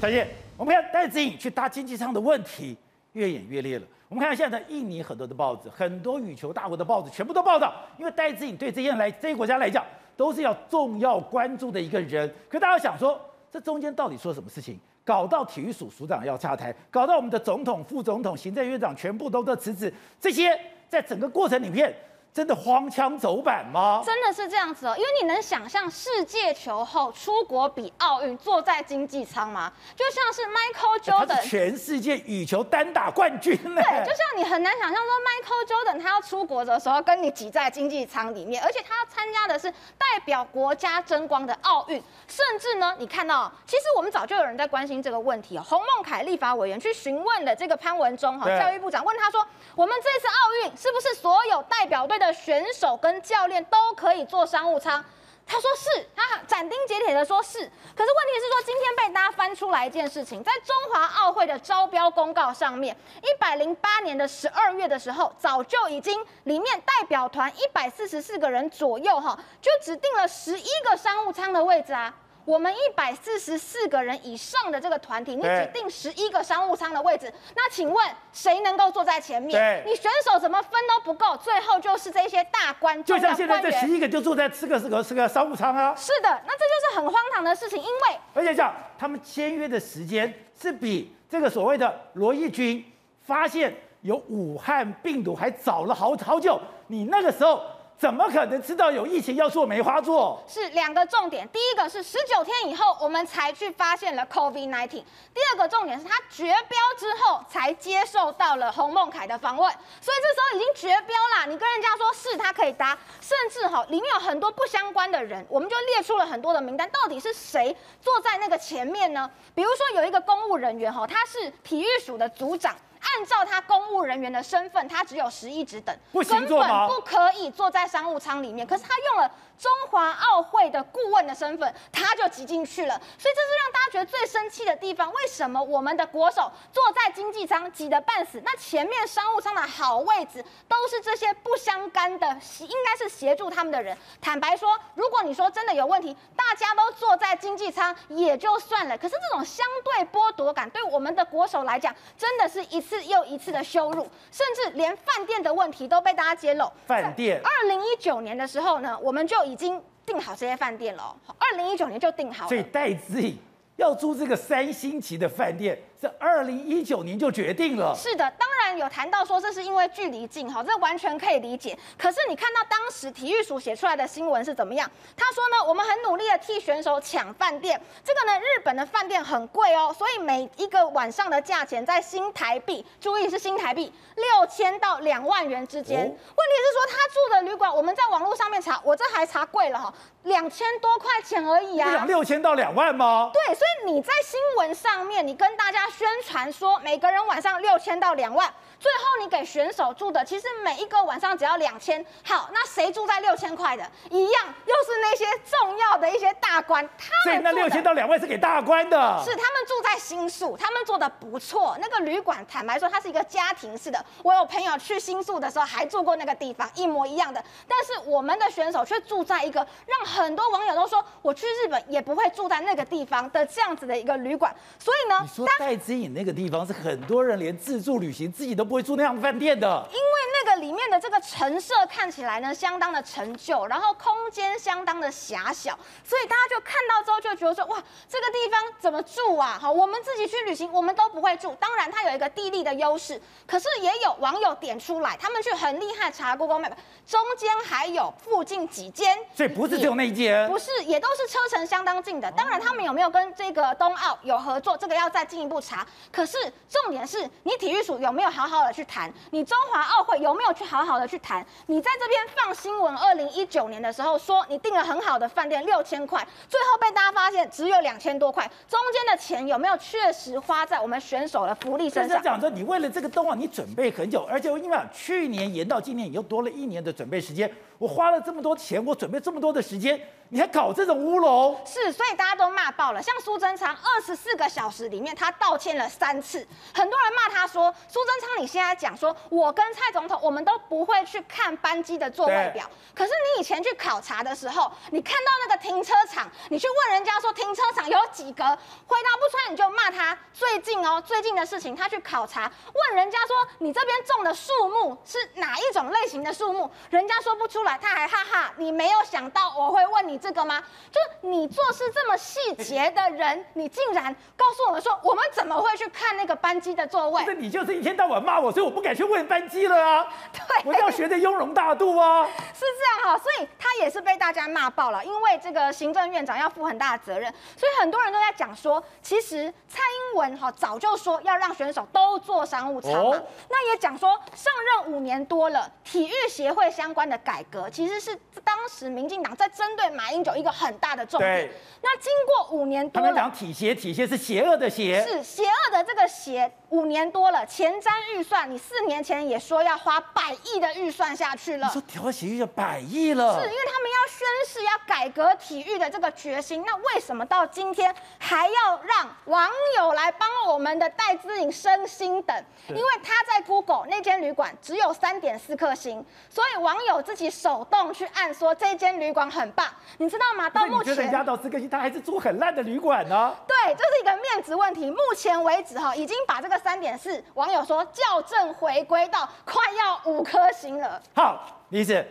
再见。我们看戴资颖去搭经济舱的问题越演越烈了。我们看现在印尼很多的报纸，很多羽球大国的报纸全部都报道，因为戴资颖对这些人来这些国家来讲都是要重要关注的一个人。可大家想说，这中间到底说什么事情？搞到体育署署长要下台，搞到我们的总统、副总统、行政院长全部都在辞职，这些在整个过程里面。真的荒腔走板吗？真的是这样子哦，因为你能想象世界球后出国比奥运坐在经济舱吗？就像是 Michael Jordan，全世界羽球单打冠军呢。对，就像你很难想象说 Michael Jordan 他要出国的时候跟你挤在经济舱里面，而且他要参加的是代表国家争光的奥运，甚至呢，你看到，其实我们早就有人在关心这个问题哦。洪孟凯立法委员去询问了这个潘文忠哈教育部长，问他说，我们这次奥运是不是所有代表队的选手跟教练都可以坐商务舱，他说是，他斩钉截铁的说是。可是问题是说，今天被大家翻出来一件事情，在中华奥会的招标公告上面，一百零八年的十二月的时候，早就已经里面代表团一百四十四个人左右哈，就指定了十一个商务舱的位置啊。我们一百四十四个人以上的这个团体，你指定十一个商务舱的位置，那请问谁能够坐在前面？你选手怎么分都不够，最后就是这些大官，就像现在这十一个就坐在四个四个四个商务舱啊。是的，那这就是很荒唐的事情，因为而且讲他们签约的时间是比这个所谓的罗毅军发现有武汉病毒还早了好好久，你那个时候。怎么可能知道有疫情要做梅花座？是两个重点，第一个是十九天以后我们才去发现了 COVID-19，第二个重点是他绝标之后才接受到了洪孟楷的访问，所以这时候已经绝标啦。你跟人家说是他可以搭，甚至哈里面有很多不相关的人，我们就列出了很多的名单，到底是谁坐在那个前面呢？比如说有一个公务人员哈，他是体育署的组长。按照他公务人员的身份，他只有十一职等，根本不可以坐在商务舱里面。可是他用了中华奥会的顾问的身份，他就挤进去了。所以这是让大家觉得最生气的地方。为什么我们的国手坐在经济舱挤得半死？那前面商务舱的好位置都是这些不相干的，应该是协助他们的人。坦白说，如果你说真的有问题，大家都坐在经济舱也就算了。可是这种相对剥夺感，对我们的国手来讲，真的是一次又一次的羞辱。甚至连饭店的问题都被大家揭露。饭店。二零一九年的时候呢，我们就已经订好这些饭店了。二零一九年就订好了。所以戴资颖要租这个三星级的饭店。这二零一九年就决定了。是的，当然有谈到说这是因为距离近哈，这完全可以理解。可是你看到当时体育署写出来的新闻是怎么样？他说呢，我们很努力的替选手抢饭店。这个呢，日本的饭店很贵哦，所以每一个晚上的价钱在新台币，注意是新台币六千到两万元之间。哦、问题是说他住的旅馆，我们在网络上面查，我这还查贵了哈，两千多块钱而已啊。讲六千到两万吗？对，所以你在新闻上面，你跟大家。宣传说每个人晚上六千到两万，最后你给选手住的，其实每一个晚上只要两千。好，那谁住在六千块的？一样，又是那些重要的一些大官，他们那六千到两万是给大官的，是他们住在新宿，他们做的不错。那个旅馆，坦白说，它是一个家庭式的。我有朋友去新宿的时候还住过那个地方，一模一样的。但是我们的选手却住在一个让很多网友都说，我去日本也不会住在那个地方的这样子的一个旅馆。所以呢，你说戴资颖那个地方是很多人连自助旅行自己都不会住那样饭店的，因为那个里面的这个陈设看起来呢，相当的陈旧，然后空间相当的狭小，所以大家就看到之后就觉得说，哇，这个地方怎么住啊？好，我们自己去旅行，我们都不会住。当然，它有一个地利的优势，可是也有网友点出来，他们去很厉害查 Google Map，中间还有附近几间，所以不是只有那一间，不是，也都是车程相当近的。当然，他们有没有跟这个冬奥有合作，这个要再进一步查。可是重点是你体育署有没有好好的去谈？你中华奥会有没有去好好的去谈？你在这边放新闻，二零一九年的时候说你订了很好的饭店六千块，最后被大家发现只有两千多块，中间的钱有没有确实花在我们选手的福利身上？讲说你为了这个冬奥，你准备很久，而且我因为去年延到今年，你又多了一年的准备时间。我花了这么多钱，我准备这么多的时间，你还搞这种乌龙？是，所以大家都骂爆了。像苏贞昌，二十四个小时里面他道歉了三次，很多人骂他说：“苏贞昌，你现在讲说，我跟蔡总统，我们都不会去看班机的座位表。可是你以前去考察的时候，你看到那个停车场，你去问人家说停车场有几格，回答不出来你就骂他。最近哦，最近的事情，他去考察，问人家说你这边种的树木是哪一种类型的树木，人家说不出来。他还哈哈，你没有想到我会问你这个吗？就你做事这么细节的人，你竟然告诉我们说，我们怎么会去看那个班机的座位？不是你就是一天到晚骂我，所以我不敢去问班机了啊！对，我要学的雍容大度啊！是这样哈，所以他也是被大家骂爆了，因为这个行政院长要负很大的责任，所以很多人都在讲说，其实蔡英文哈早就说要让选手都坐商务舱嘛，哦、那也讲说上任五年多了，体育协会相关的改革。其实是当时民进党在针对马英九一个很大的重点。那经过五年多了，他们讲体协，体协是邪恶的邪，是邪恶的这个邪。五年多了，前瞻预算，你四年前也说要花百亿的预算下去了。你说调协就百亿了，是因为他们要宣誓要改革体育的这个决心。那为什么到今天还要让网友来帮我们的戴资颖升星等？因为他在 Google 那间旅馆只有三点四颗星，所以网友自己手动去按说这间旅馆很棒，你知道吗？到目前人家到四颗星，他还是住很烂的旅馆呢。对，这是一个面子问题。目前为止哈，已经把这个。三点四，网友说正回归到快要五颗星了。好，李子，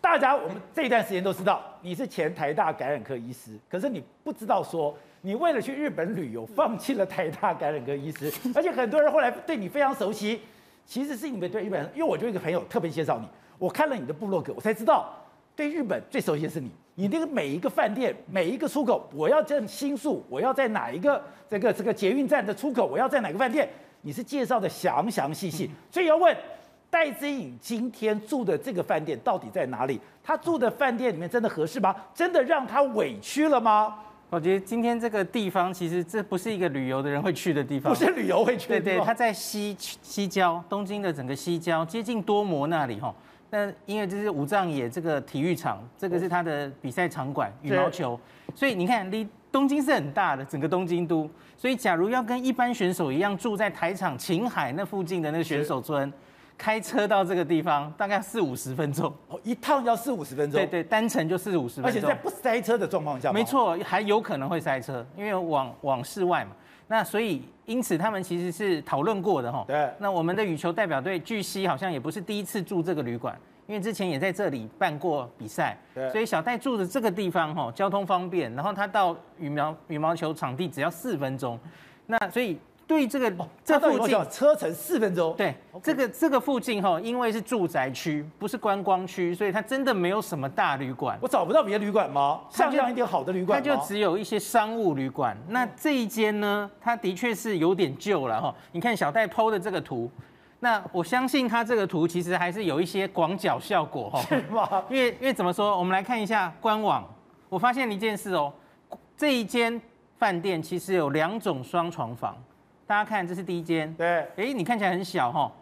大家我们这一段时间都知道你是前台大感染科医师，可是你不知道说你为了去日本旅游放弃了台大感染科医师，而且很多人后来对你非常熟悉，其实是你们对日本人，因为我就一个朋友特别介绍你，我看了你的部落格，我才知道对日本最熟悉的是你。你那个每一个饭店，每一个出口，我要在新宿，我要在哪一个这个这个捷运站的出口，我要在哪个饭店？你是介绍的详详细细，所以要问戴资颖今天住的这个饭店到底在哪里？他住的饭店里面真的合适吗？真的让他委屈了吗？我觉得今天这个地方其实这不是一个旅游的人会去的地方，不是旅游会去。对对，他在西西郊，东京的整个西郊，接近多摩那里哈。那因为这是武藏野这个体育场，这个是他的比赛场馆，羽毛球。所以你看，离东京是很大的，整个东京都。所以假如要跟一般选手一样住在台场琴海那附近的那个选手村，开车到这个地方大概四五十分钟。哦，一趟要四五十分钟。对对，单程就四五十分钟。而且在不塞车的状况下。没错，还有可能会塞车，因为往往室外嘛。那所以，因此他们其实是讨论过的哈。对。那我们的羽球代表队据悉好像也不是第一次住这个旅馆，因为之前也在这里办过比赛。所以小戴住的这个地方哈，交通方便，然后他到羽毛羽毛球场地只要四分钟。那所以对这个这附近车程四分钟。对。这个这个附近哈，因为是住宅区，不是观光区，所以它真的没有什么大旅馆。我找不到别的旅馆吗？像这样一点好的旅馆，它就只有一些商务旅馆。那这一间呢，它的确是有点旧了哈。你看小戴 PO 的这个图，那我相信它这个图其实还是有一些广角效果哈。是吗？因为因为怎么说？我们来看一下官网，我发现一件事哦，这一间饭店其实有两种双床房。大家看，这是第一间。对。哎，你看起来很小哈。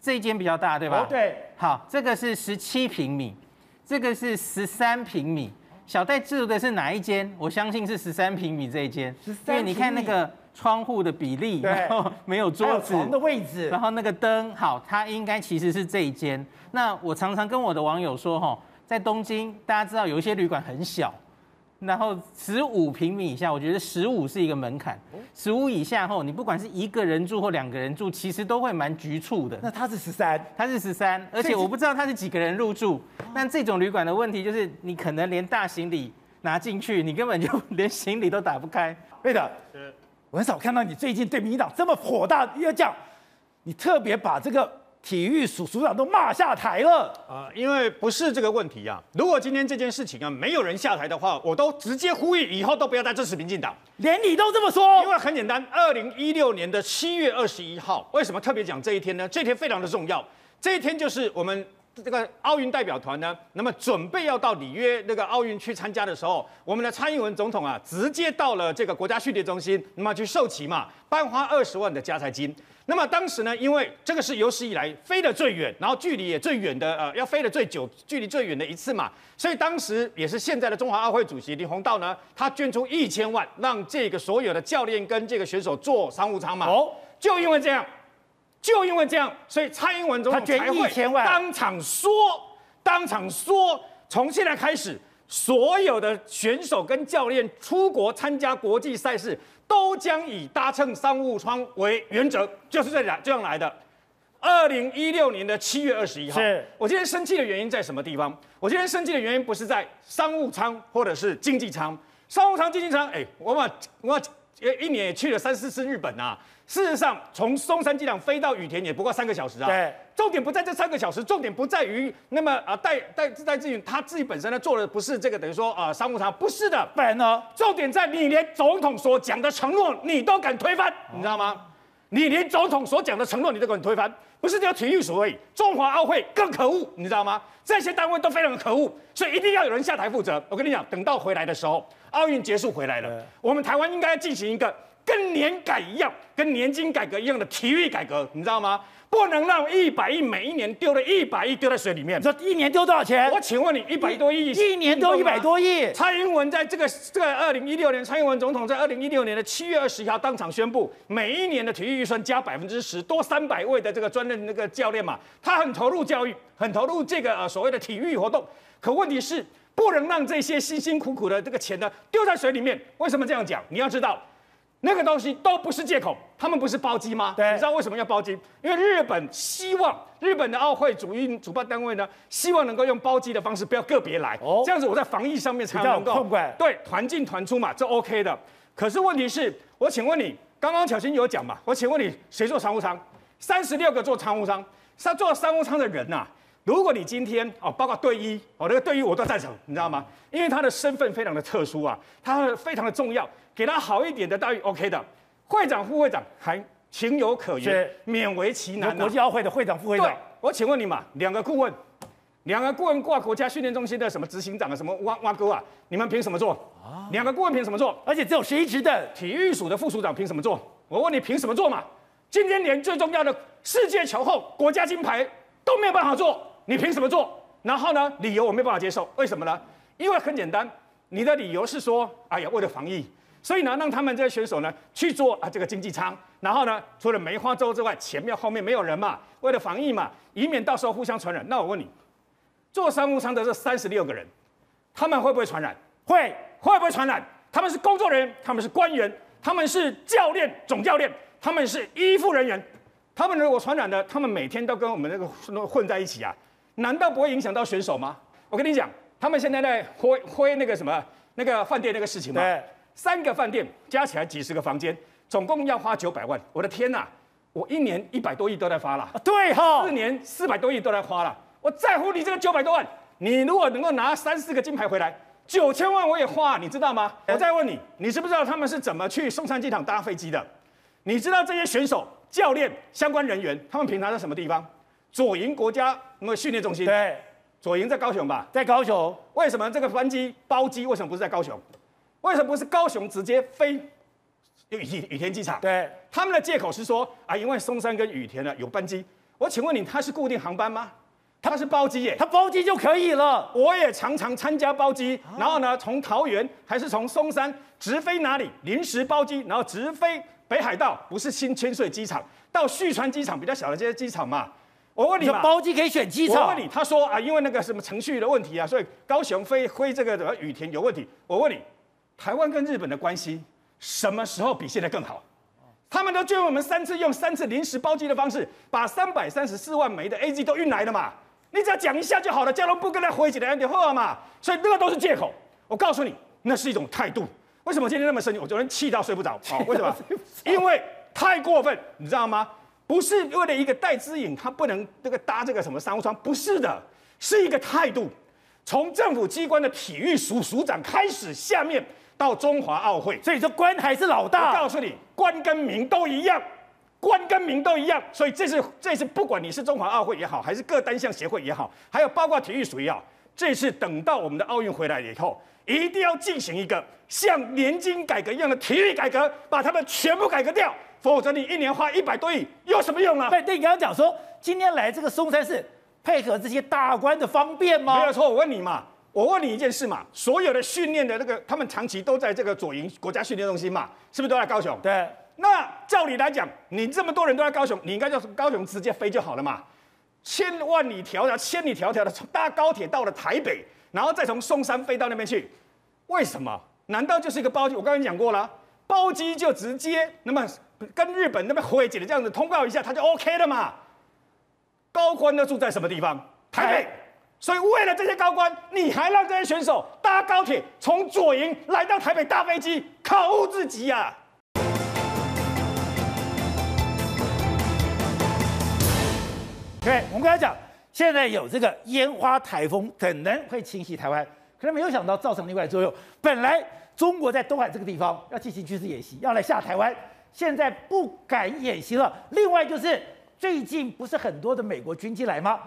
这一间比较大，对吧？哦，对。好，这个是十七平米，这个是十三平米。小戴住的是哪一间？我相信是十三平米这一间，因为你看那个窗户的比例，然后 没有桌子，床的位置，然后那个灯，好，它应该其实是这一间。那我常常跟我的网友说，哈，在东京，大家知道有一些旅馆很小，然后十五平米以下，我觉得十五是一个门槛。十五以下后，你不管是一个人住或两个人住，其实都会蛮局促的。那它是十三，它是十三，而且我不知道它是几个人入住。但这种旅馆的问题就是，你可能连大行李拿进去，你根本就 连行李都打不开。对的，我很少看到你最近对民进党这么火大，要讲，你特别把这个。体育署署长都骂下台了啊、呃！因为不是这个问题啊。如果今天这件事情啊没有人下台的话，我都直接呼吁以后都不要再支持民进党。连你都这么说？因为很简单，二零一六年的七月二十一号，为什么特别讲这一天呢？这一天非常的重要，这一天就是我们这个奥运代表团呢，那么准备要到里约那个奥运去参加的时候，我们的蔡英文总统啊，直接到了这个国家训练中心，那么去授旗嘛，颁发二十万的加菜金。那么当时呢，因为这个是有史以来飞得最远，然后距离也最远的，呃，要飞得最久、距离最远的一次嘛，所以当时也是现在的中华奥会主席林鸿道呢，他捐出一千万，让这个所有的教练跟这个选手坐商务舱嘛。哦，就因为这样，就因为这样，所以蔡英文总统才会当场说，当场说，从现在开始，所有的选手跟教练出国参加国际赛事。都将以搭乘商务舱为原则，就是这样这样来的。二零一六年的七月二十一号，是我今天生气的原因在什么地方？我今天生气的原因不是在商务舱或者是经济舱，商务舱、经济舱，哎，我嘛我一年也去了三四次日本啊。事实上，从松山机场飞到羽田也不过三个小时啊。对，重点不在这三个小时，重点不在于那么啊戴戴戴志颖他自己本身呢做的不是这个等于说啊商务舱，不是的，不然呢？重点在你连总统所讲的承诺你都敢推翻，你知道吗？你连总统所讲的承诺你都敢推翻，不是只有体育所而已，中华奥会更可恶，你知道吗？这些单位都非常的可恶，所以一定要有人下台负责。我跟你讲，等到回来的时候，奥运结束回来了，我们台湾应该要进行一个。跟年改一样，跟年金改革一样的体育改革，你知道吗？不能让一百亿每一年丢了一百亿丢在水里面。你说一年丢多少钱？我请问你，一百多亿，一年丢一百多亿。蔡英文在这个这个二零一六年，蔡英文总统在二零一六年的七月二十一号当场宣布，每一年的体育预算加百分之十，多三百位的这个专任那个教练嘛，他很投入教育，很投入这个呃所谓的体育活动。可问题是，不能让这些辛辛苦苦的这个钱呢丢在水里面。为什么这样讲？你要知道。那个东西都不是借口，他们不是包机吗？对，你知道为什么要包机？因为日本希望日本的奥会主运主办单位呢，希望能够用包机的方式，不要个别来，哦，这样子我在防疫上面才能够对团进团出嘛，这 OK 的。可是问题是，我请问你，刚刚巧芯有讲嘛？我请问你，谁做商务舱？三十六个做商务舱，他做商务舱的人呐、啊，如果你今天哦，包括队医哦，那个队医我都赞成，你知道吗？因为他的身份非常的特殊啊，他非常的重要。给他好一点的待遇，OK 的。会长、副会长还情有可原，勉为其难、啊。国际奥会的会长、副会长，我请问你嘛，两个顾问，两个顾问挂国家训练中心的什么执行长啊，什么挖挖哥啊，你们凭什么做？啊，两个顾问凭什么做？而且只有十一职的体育署的副署长凭什么做？我问你凭什么做嘛？今天连最重要的世界球后国家金牌都没有办法做，你凭什么做？然后呢，理由我没办法接受，为什么呢？因为很简单，你的理由是说，哎呀，为了防疫。所以呢，让他们这些选手呢去做啊这个经济舱，然后呢，除了梅花洲之外，前面后面没有人嘛，为了防疫嘛，以免到时候互相传染。那我问你，坐商务舱的这三十六个人，他们会不会传染？会，会不会传染？他们是工作人员，他们是官员，他们是教练、总教练，他们是医护人员，他们如果传染的，他们每天都跟我们那个混在一起啊，难道不会影响到选手吗？我跟你讲，他们现在在挥挥那个什么那个饭店那个事情嘛。三个饭店加起来几十个房间，总共要花九百万。我的天呐，我一年一百多亿都在花了。对哈，四年四百多亿都在花了。我在乎你这个九百多万，你如果能够拿三四个金牌回来，九千万我也花，你知道吗？我再问你，你知不知道他们是怎么去松山机场搭飞机的？你知道这些选手、教练、相关人员，他们平常在什么地方？左营国家那么训练中心。对，左营在高雄吧？在高雄。为什么这个班机包机为什么不是在高雄？为什么不是高雄直接飞羽羽田机场？对，他们的借口是说啊，因为松山跟羽田呢有班机。我请问你，它是固定航班吗？它是包机耶，它包机就可以了。我也常常参加包机，然后呢，从桃园还是从松山直飞哪里？临时包机，然后直飞北海道，不是新千岁机场，到旭川机场比较小的这些机场嘛。我问你嘛，包机可以选机场。我问你，他说啊，因为那个什么程序的问题啊，所以高雄飞飞这个什么羽田有问题。我问你，台湾跟日本的关系什么时候比现在更好？他们都劝我们三次用三次临时包机的方式，把三百三十四万枚的 A G 都运来了嘛？你只要讲一下就好了，交通部跟他回起来就好了嘛。所以那个都是借口。我告诉你，那是一种态度。为什么今天那么生气？我昨天气到睡不着。好，为什么？因为太过分，你知道吗？不是为了一个戴之颖，他不能这个搭这个什么商务舱，不是的，是一个态度。从政府机关的体育署署长开始，下面到中华奥会，所以说官还是老大。我告诉你，官跟民都一样，官跟民都一样。所以这次这次不管你是中华奥会也好，还是各单项协会也好，还有包括体育署也好，这次等到我们的奥运回来了以后，一定要进行一个像年金改革一样的体育改革，把他们全部改革掉，否则你一年花一百多亿有什么用啊？对，你刚刚讲说今天来这个松山市配合这些大官的方便吗？没有错，我问你嘛，我问你一件事嘛，所有的训练的那个他们长期都在这个左营国家训练中心嘛，是不是都在高雄？对。那照理来讲，你这么多人都在高雄，你应该就高雄直接飞就好了嘛？千万里迢迢、千里迢迢的从搭高铁到了台北。然后再从松山飞到那边去，为什么？难道就是一个包机？我刚才讲过了，包机就直接那么跟日本那边和解的这样子通告一下，他就 OK 了嘛？高官都住在什么地方？台北。所以为了这些高官，你还让这些选手搭高铁从左营来到台北搭飞机，可恶至极呀！对，我们刚才讲。现在有这个烟花台风可能会侵袭台湾，可是没有想到造成另外作用。本来中国在东海这个地方要进行军事演习，要来下台湾，现在不敢演习了。另外就是最近不是很多的美国军机来吗？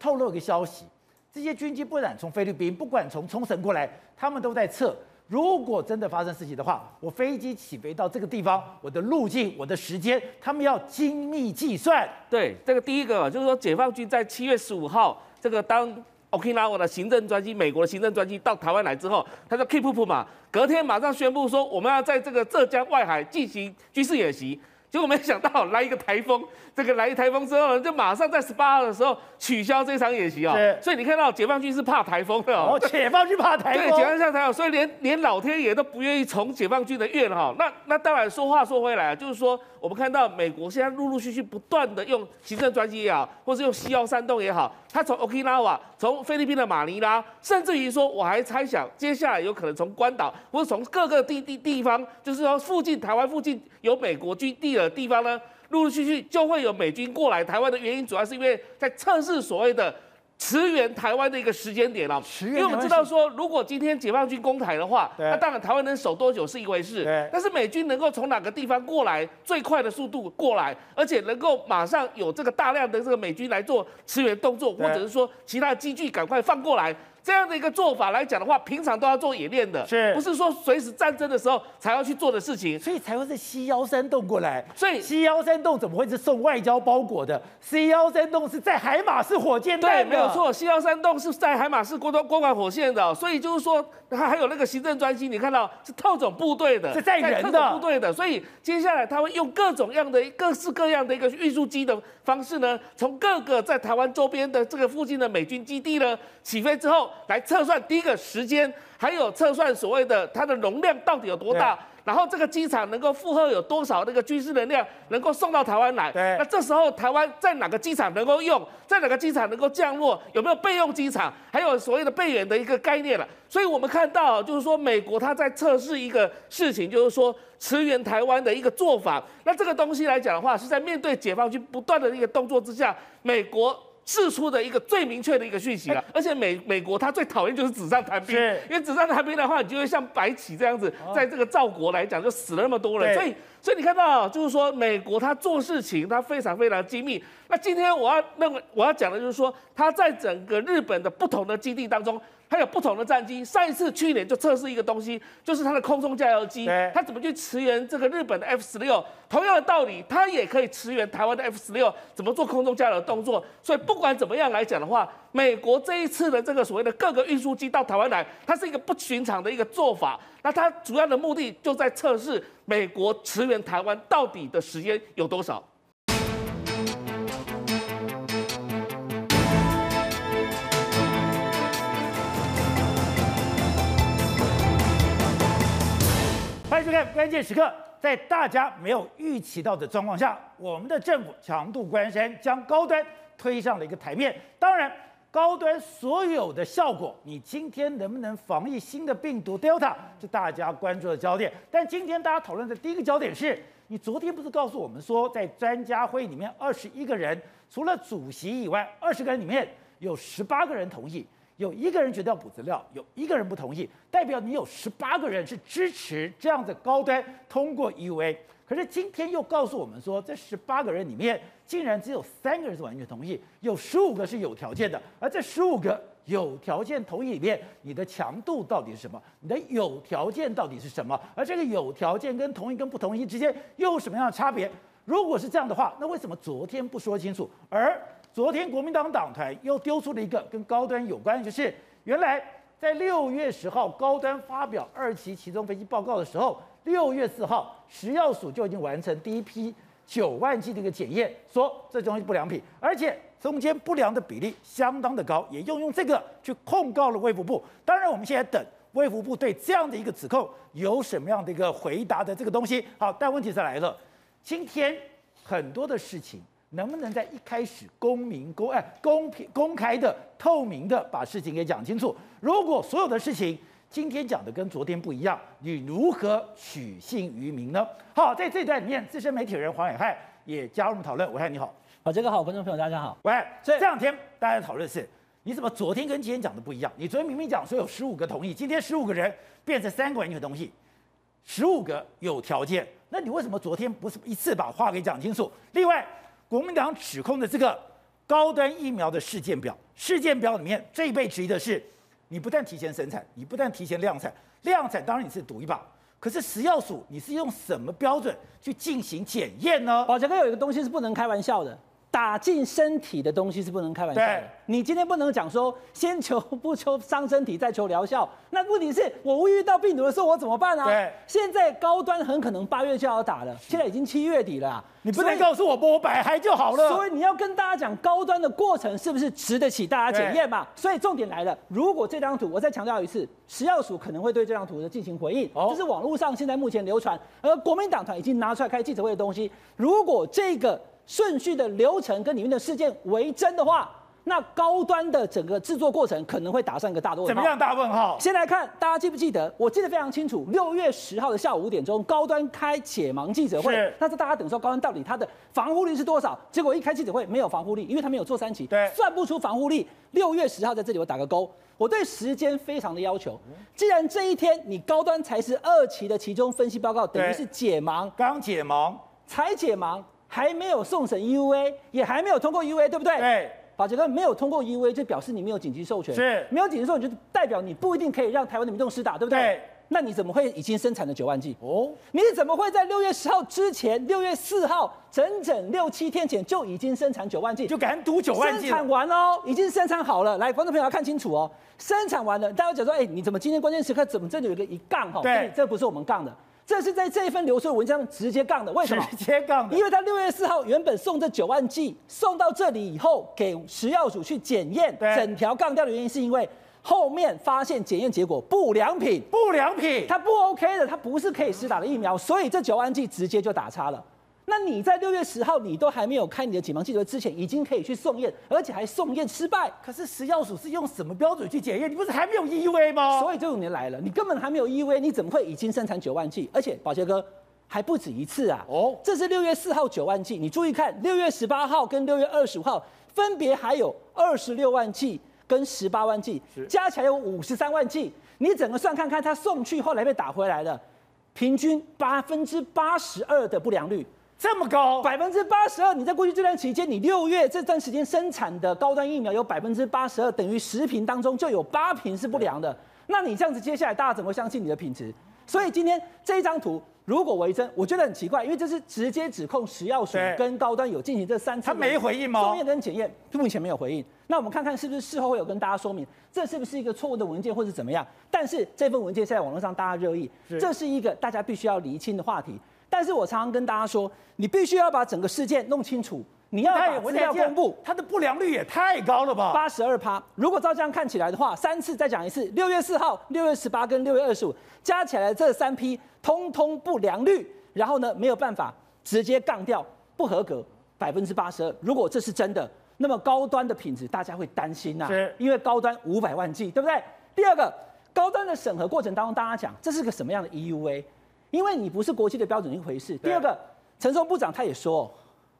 透露一个消息，这些军机不染从菲律宾，不管从冲绳过来，他们都在测。如果真的发生事情的话，我飞机起飞到这个地方，我的路径、我的时间，他们要精密计算。对，这个第一个就是说，解放军在七月十五号，这个当 Okinawa 的行政专机，美国的行政专机到台湾来之后，他就 keep up 嘛，隔天马上宣布说，我们要在这个浙江外海进行军事演习。结果没想到来一个台风，这个来一台风之后呢，就马上在十八号的时候取消这场演习啊、哦。所以你看到解放军是怕台风的哦。解放军怕台风。对，解放军怕台风，所以连连老天爷都不愿意从解放军的愿哈。那那当然说话说回来啊，就是说我们看到美国现在陆陆续续不断的用行政专机也好，或是用西幺三洞也好，他从 Okinawa 从菲律宾的马尼拉，甚至于说我还猜想接下来有可能从关岛或者从各个地地地方，就是说附近台湾附近有美国军地的地方呢，陆陆续续就会有美军过来台湾的原因，主要是因为在测试所谓的驰援台湾的一个时间点了。因为我们知道说，如果今天解放军攻台的话，那当然台湾能守多久是一回事。但是美军能够从哪个地方过来，最快的速度过来，而且能够马上有这个大量的这个美军来做驰援动作，或者是说其他的机具赶快放过来。这样的一个做法来讲的话，平常都要做演练的，是不是说随时战争的时候才要去做的事情？所以才会是西幺三洞过来。所以西幺三洞怎么会是送外交包裹的？C 幺三洞是在海马式火箭弹。对，没有错，C 幺三洞是在海马式光光管火线的。所以就是说，它还有那个行政专机，你看到是特种部队的，是在人的。特种部队的。所以接下来他会用各种样的、各式各样的一个运输机的方式呢，从各个在台湾周边的这个附近的美军基地呢起飞之后来测算。第一个时间，还有测算所谓的它的容量到底有多大，然后这个机场能够负荷有多少那个军事能量，能够送到台湾来。对，那这时候台湾在哪个机场能够用，在哪个机场能够降落，有没有备用机场，还有所谓的备援的一个概念了。所以我们看到，就是说美国它在测试一个事情，就是说驰援台湾的一个做法。那这个东西来讲的话，是在面对解放军不断的一个动作之下，美国。释出的一个最明确的一个讯息了，而且美美国他最讨厌就是纸上谈兵，因为纸上谈兵的话，你就会像白起这样子，在这个赵国来讲就死了那么多人，所以所以你看到就是说美国他做事情他非常非常精密。那今天我要认为我要讲的就是说他在整个日本的不同的基地当中。它有不同的战机，上一次去年就测试一个东西，就是它的空中加油机，它怎么去驰援这个日本的 F 十六？同样的道理，它也可以驰援台湾的 F 十六，怎么做空中加油的动作？所以不管怎么样来讲的话，美国这一次的这个所谓的各个运输机到台湾来，它是一个不寻常的一个做法。那它主要的目的就在测试美国驰援台湾到底的时间有多少。欢迎收看《关键时刻》。在大家没有预期到的状况下，我们的政府强渡关山，将高端推上了一个台面。当然，高端所有的效果，你今天能不能防疫新的病毒 Delta，是大家关注的焦点。但今天大家讨论的第一个焦点是，你昨天不是告诉我们说，在专家会里面二十一个人，除了主席以外，二十个人里面有十八个人同意。有一个人觉得要补资料，有一个人不同意，代表你有十八个人是支持这样的高端通过 EUA。可是今天又告诉我们说，这十八个人里面竟然只有三个人是完全同意，有十五个是有条件的。而这十五个有条件同意里面，你的强度到底是什么？你的有条件到底是什么？而这个有条件跟同意跟不同意之间又有什么样的差别？如果是这样的话，那为什么昨天不说清楚？而昨天国民党党团又丢出了一个跟高端有关，就是原来在六月十号高端发表二期其中分析报告的时候，六月四号食药署就已经完成第一批九万剂的一个检验，说这东西不良品，而且中间不良的比例相当的高，也用用这个去控告了卫福部。当然，我们现在等卫福部对这样的一个指控有什么样的一个回答的这个东西。好，但问题是来了，今天很多的事情。能不能在一开始公明公哎公平公开的透明的把事情给讲清楚？如果所有的事情今天讲的跟昨天不一样，你如何取信于民呢？好，在这段里面，资深媒体人黄远汉也加入讨论。暐瀚你好，好，这个好，观众朋友大家好。喂，这两天大家讨论是，你怎么昨天跟今天讲的不一样？你昨天明明讲说有十五个同意，今天十五个人变成三个人有同意，十五个有条件，那你为什么昨天不是一次把话给讲清楚？另外。国民党指控的这个高端疫苗的事件表，事件表里面最被质疑的是，你不但提前生产，你不但提前量产，量产当然你是赌一把，可是食药署你是用什么标准去进行检验呢？宝强哥有一个东西是不能开玩笑的。打进身体的东西是不能开玩笑的。你今天不能讲说先求不求伤身体，再求疗效。那问题是我遇到病毒的时候我怎么办啊？对，现在高端很可能八月就要打了，现在已经七月底了，你不能告诉我我摆嗨就好了。所以你要跟大家讲高端的过程是不是值得起大家检验嘛？所以重点来了，如果这张图我再强调一次，食药署可能会对这张图的进行回应，这是网络上现在目前流传，而国民党团已经拿出来开记者会的东西，如果这个。顺序的流程跟里面的事件为真的话，那高端的整个制作过程可能会打上一个大问号。怎么样大问号？先来看，大家记不记得？我记得非常清楚，六月十号的下午五点钟，高端开解盲记者会。是。那是大家等说高端到底它的防护力是多少？结果一开记者会没有防护力，因为它没有做三期，对，算不出防护力。六月十号在这里我打个勾。我对时间非常的要求，既然这一天你高端才是二期的其中分析报告，等于是解盲，刚解盲，才解盲。还没有送审 EUA，也还没有通过 EUA，对不对？对。宝杰哥没有通过 EUA，就表示你没有紧急授权。是。没有紧急授权，就代表你不一定可以让台湾的民众施打，对不对？对。那你怎么会已经生产了九万剂？哦。你怎么会在六月十号之前，六月四号整整六七天前就已经生产九万剂？就敢赌九万剂？生产完哦，已经生产好了。来，观众朋友要看清楚哦，生产完了。大家讲说，哎，你怎么今天关键时刻怎么这里有一个一杠哈？对，这不是我们杠的。这是在这一份流出的文章直接杠的，为什么？直接杠的，因为他六月四号原本送这九万剂送到这里以后，给食药署去检验，整条杠掉的原因是因为后面发现检验结果不良品，不良品，它不 OK 的，它不是可以施打的疫苗，所以这九万剂直接就打叉了。那你在六月十号，你都还没有开你的解盲记者会之前，已经可以去送验，而且还送验失败。可是食药署是用什么标准去检验？你不是还没有 EUA 吗？所以这五年来了，你根本还没有 EUA，你怎么会已经生产九万剂？而且宝杰哥还不止一次啊！哦，这是六月四号九万剂，你注意看，六月十八号跟六月二十五号分别还有二十六万剂跟十八万剂，加起来有五十三万剂。你整个算看看，他送去后来被打回来的，平均百分之八十二的不良率。这么高，百分之八十二。你在过去这段期间，你六月这段时间生产的高端疫苗有百分之八十二，等于十瓶当中就有八瓶是不良的。那你这样子，接下来大家怎么会相信你的品质？所以今天这一张图如果为真，我觉得很奇怪，因为这是直接指控食药署跟高端有进行这三次，他没回应吗？中验跟检验，目前没有回应。那我们看看是不是事后会有跟大家说明，这是不是一个错误的文件，或是怎么样？但是这份文件现在网络上大家热议，这是一个大家必须要厘清的话题。但是我常常跟大家说，你必须要把整个事件弄清楚，你要把资料公布。它的不良率也太高了吧？八十二趴。如果照这样看起来的话，三次再讲一次，六月四号、六月十八跟六月二十五加起来这三批通通不良率，然后呢没有办法直接杠掉不合格百分之八十二。如果这是真的，那么高端的品质大家会担心呐、因为高端五百万剂，对不对？第二个。高端的审核过程当中，大家讲这是个什么样的 EUA？因为你不是国际的标准一回事。第二个，陈松部长他也说，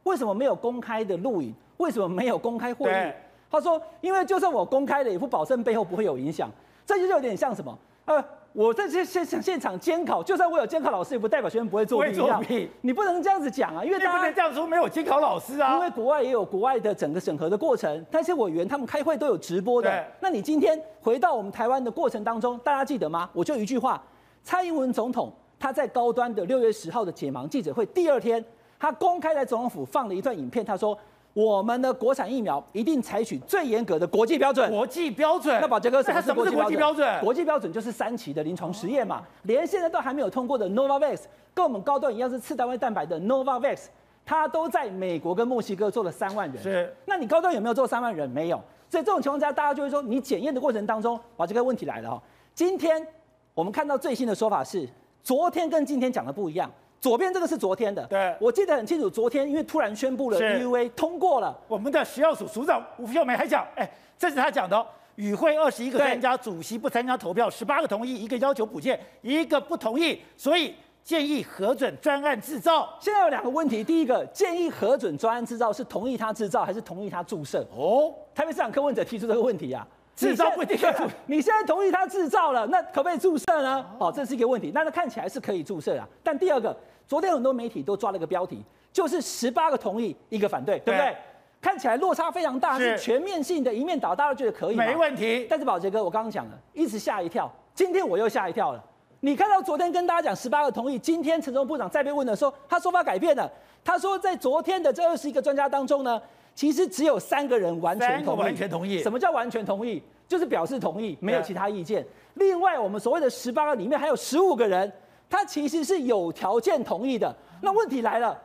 为什么没有公开的录影？为什么没有公开会议？他说，因为就算我公开了，也不保证背后不会有影响。这就有点像什么？呃。我在这现现现场监考，就算我有监考老师，也不代表学生不会作弊。作弊，你不能这样子讲啊，因为大家不能这样说，没有监考老师啊。因为国外也有国外的整个审核的过程，那些委员他们开会都有直播的。那你今天回到我们台湾的过程当中，大家记得吗？我就一句话，蔡英文总统他在高端的六月十号的解盲记者会第二天，他公开在总统府放了一段影片，他说。我们的国产疫苗一定采取最严格的国际标准。国际标准。那宝杰哥，什么是国际标准？国际标准就是三期的临床实验嘛。连现在都还没有通过的 Novavax，跟我们高端一样是次单位蛋白的 Novavax，它都在美国跟墨西哥做了三万人。是。那你高端有没有做三万人？没有。所以这种情况下，大家就会说，你检验的过程当中，宝杰哥问题来了哈。今天我们看到最新的说法是，昨天跟今天讲的不一样。左边这个是昨天的，对，我记得很清楚。昨天因为突然宣布了 EUA 通过了，我们的食药署署长吴秀梅还讲，哎，这是他讲的，与会二十一个参加，主席不参加投票，十八个同意，一个要求补件，一个不同意，所以建议核准专案制造。现在有两个问题，第一个建议核准专案制造是同意他制造还是同意他注射？哦，台北市长柯文哲提出这个问题啊。制造不一定，你现在同意他制造了，那可不可以注射呢？哦，这是一个问题。那他看起来是可以注射啊。但第二个，昨天很多媒体都抓了一个标题，就是十八个同意，一个反对，对不对？看起来落差非常大，是全面性的一面倒，大家觉得可以？没问题。但是宝杰哥，我刚刚讲了，一直吓一跳，今天我又吓一跳了。你看到昨天跟大家讲十八个同意，今天陈忠部长再被问的时候，他说法改变了。他说在昨天的这二十一个专家当中呢。其实只有三个人完全同意。完全同意。什么叫完全同意？就是表示同意，没有其他意见。另外，我们所谓的十八个里面还有十五个人，他其实是有条件同意的。那问题来了，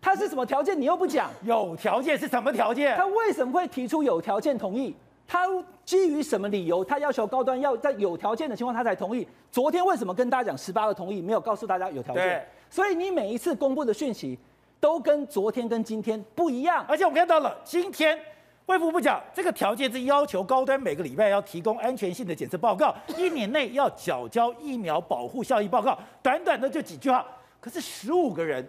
他是什么条件？你又不讲。有条件是什么条件？他为什么会提出有条件同意？他基于什么理由？他要求高端要在有条件的情况他才同意。昨天为什么跟大家讲十八个同意，没有告诉大家有条件？所以你每一次公布的讯息。都跟昨天跟今天不一样，而且我们看到了今天卫福部讲这个条件是要求高端每个礼拜要提供安全性的检测报告，一年内要缴交疫苗保护效益报告，短短的就几句话，可是十五个人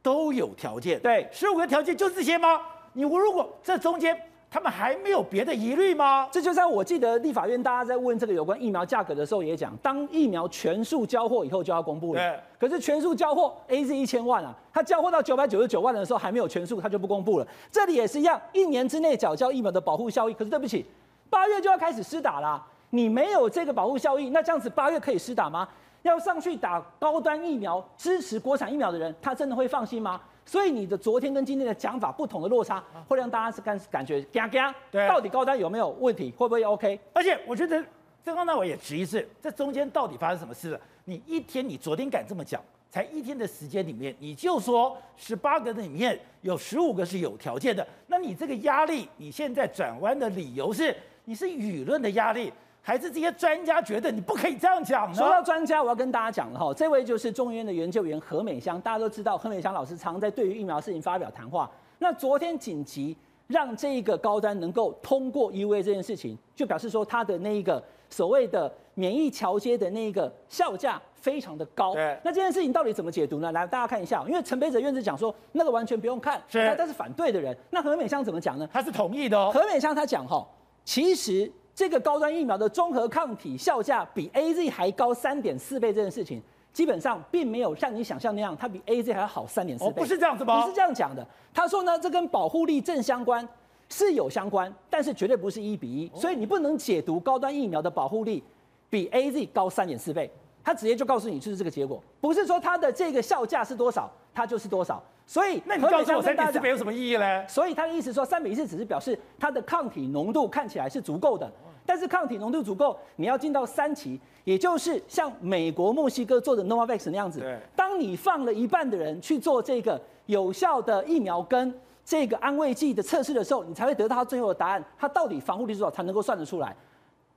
都有条件，对，十五个条件就这些吗？你如果这中间。他们还没有别的疑虑吗？这就在我记得立法院大家在问这个有关疫苗价格的时候也讲，当疫苗全数交货以后就要公布了。可是全数交货，AZ 一千万啊，它交货到九百九十九万的时候还没有全数，它就不公布了。这里也是一样，一年之内缴交疫苗的保护效益。可是对不起，八月就要开始施打了，你没有这个保护效益，那这样子八月可以施打吗？要上去打高端疫苗，支持国产疫苗的人，他真的会放心吗？所以你的昨天跟今天的讲法不同的落差，会让大家是感感觉嘎嘎。对，到底高端有没有问题？会不会 OK？而且我觉得，这刚才我也质疑是，这中间到底发生什么事了？你一天，你昨天敢这么讲，才一天的时间里面，你就说十八个里面有十五个是有条件的，那你这个压力，你现在转弯的理由是，你是舆论的压力。还是这些专家觉得你不可以这样讲呢？说到专家，我要跟大家讲了哈，这位就是中研院的研究员何美香。大家都知道何美香老师常在对于疫苗事情发表谈话。那昨天紧急让这一个高端能够通过 EUA 这件事情，就表示说他的那一个所谓的免疫桥接的那一个效价非常的高。对。那这件事情到底怎么解读呢？来，大家看一下，因为陈培哲院士讲说那个完全不用看，是，但他是反对的人。那何美香怎么讲呢？他是同意的哦。何美香他讲哈，其实。这个高端疫苗的综合抗体效价比 AZ 还高三点四倍，这件事情基本上并没有像你想象那样，它比 AZ 还要好三点四倍。哦，不是这样子吗？不是这样讲的。他说呢，这跟保护力正相关，是有相关，但是绝对不是一比一，所以你不能解读高端疫苗的保护力比 AZ 高三点四倍。他直接就告诉你就是这个结果，不是说它的这个效价是多少，它就是多少。所以，那你告诉我三点四倍有什么意义呢？所以他的意思说，三比四只是表示它的抗体浓度看起来是足够的。但是抗体浓度足够，你要进到三期，也就是像美国、墨西哥做的 Novavax 那样子。对。当你放了一半的人去做这个有效的疫苗跟这个安慰剂的测试的时候，你才会得到它最后的答案，它到底防护力多少才能够算得出来。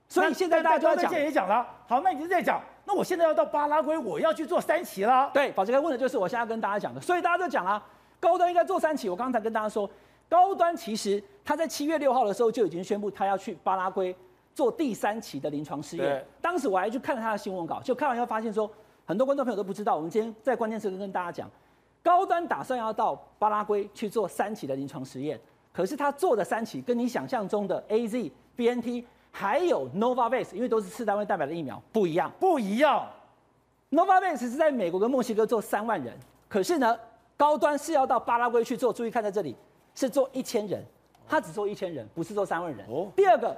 所以现在大家就要讲，也讲了。好，那你就在讲，那我现在要到巴拉圭，我要去做三期啦。对，宝杰哥问的就是我现在要跟大家讲的，所以大家都讲了，高端应该做三期。我刚才跟大家说，高端其实他在七月六号的时候就已经宣布他要去巴拉圭做第三期的临床试验。当时我还去看了他的新闻稿，就看完以后发现说，很多观众朋友都不知道，我们今天在关键时刻跟大家讲，高端打算要到巴拉圭去做三期的临床实验，可是他做的三期跟你想象中的 AZ、BNT。还有 Novavax，因为都是次单位代表的疫苗，不一样，不一样。Novavax 是在美国跟墨西哥做三万人，可是呢，高端是要到巴拉圭去做。注意看在这里，是做一千人，他只做一千人，不是做三万人。哦。第二个，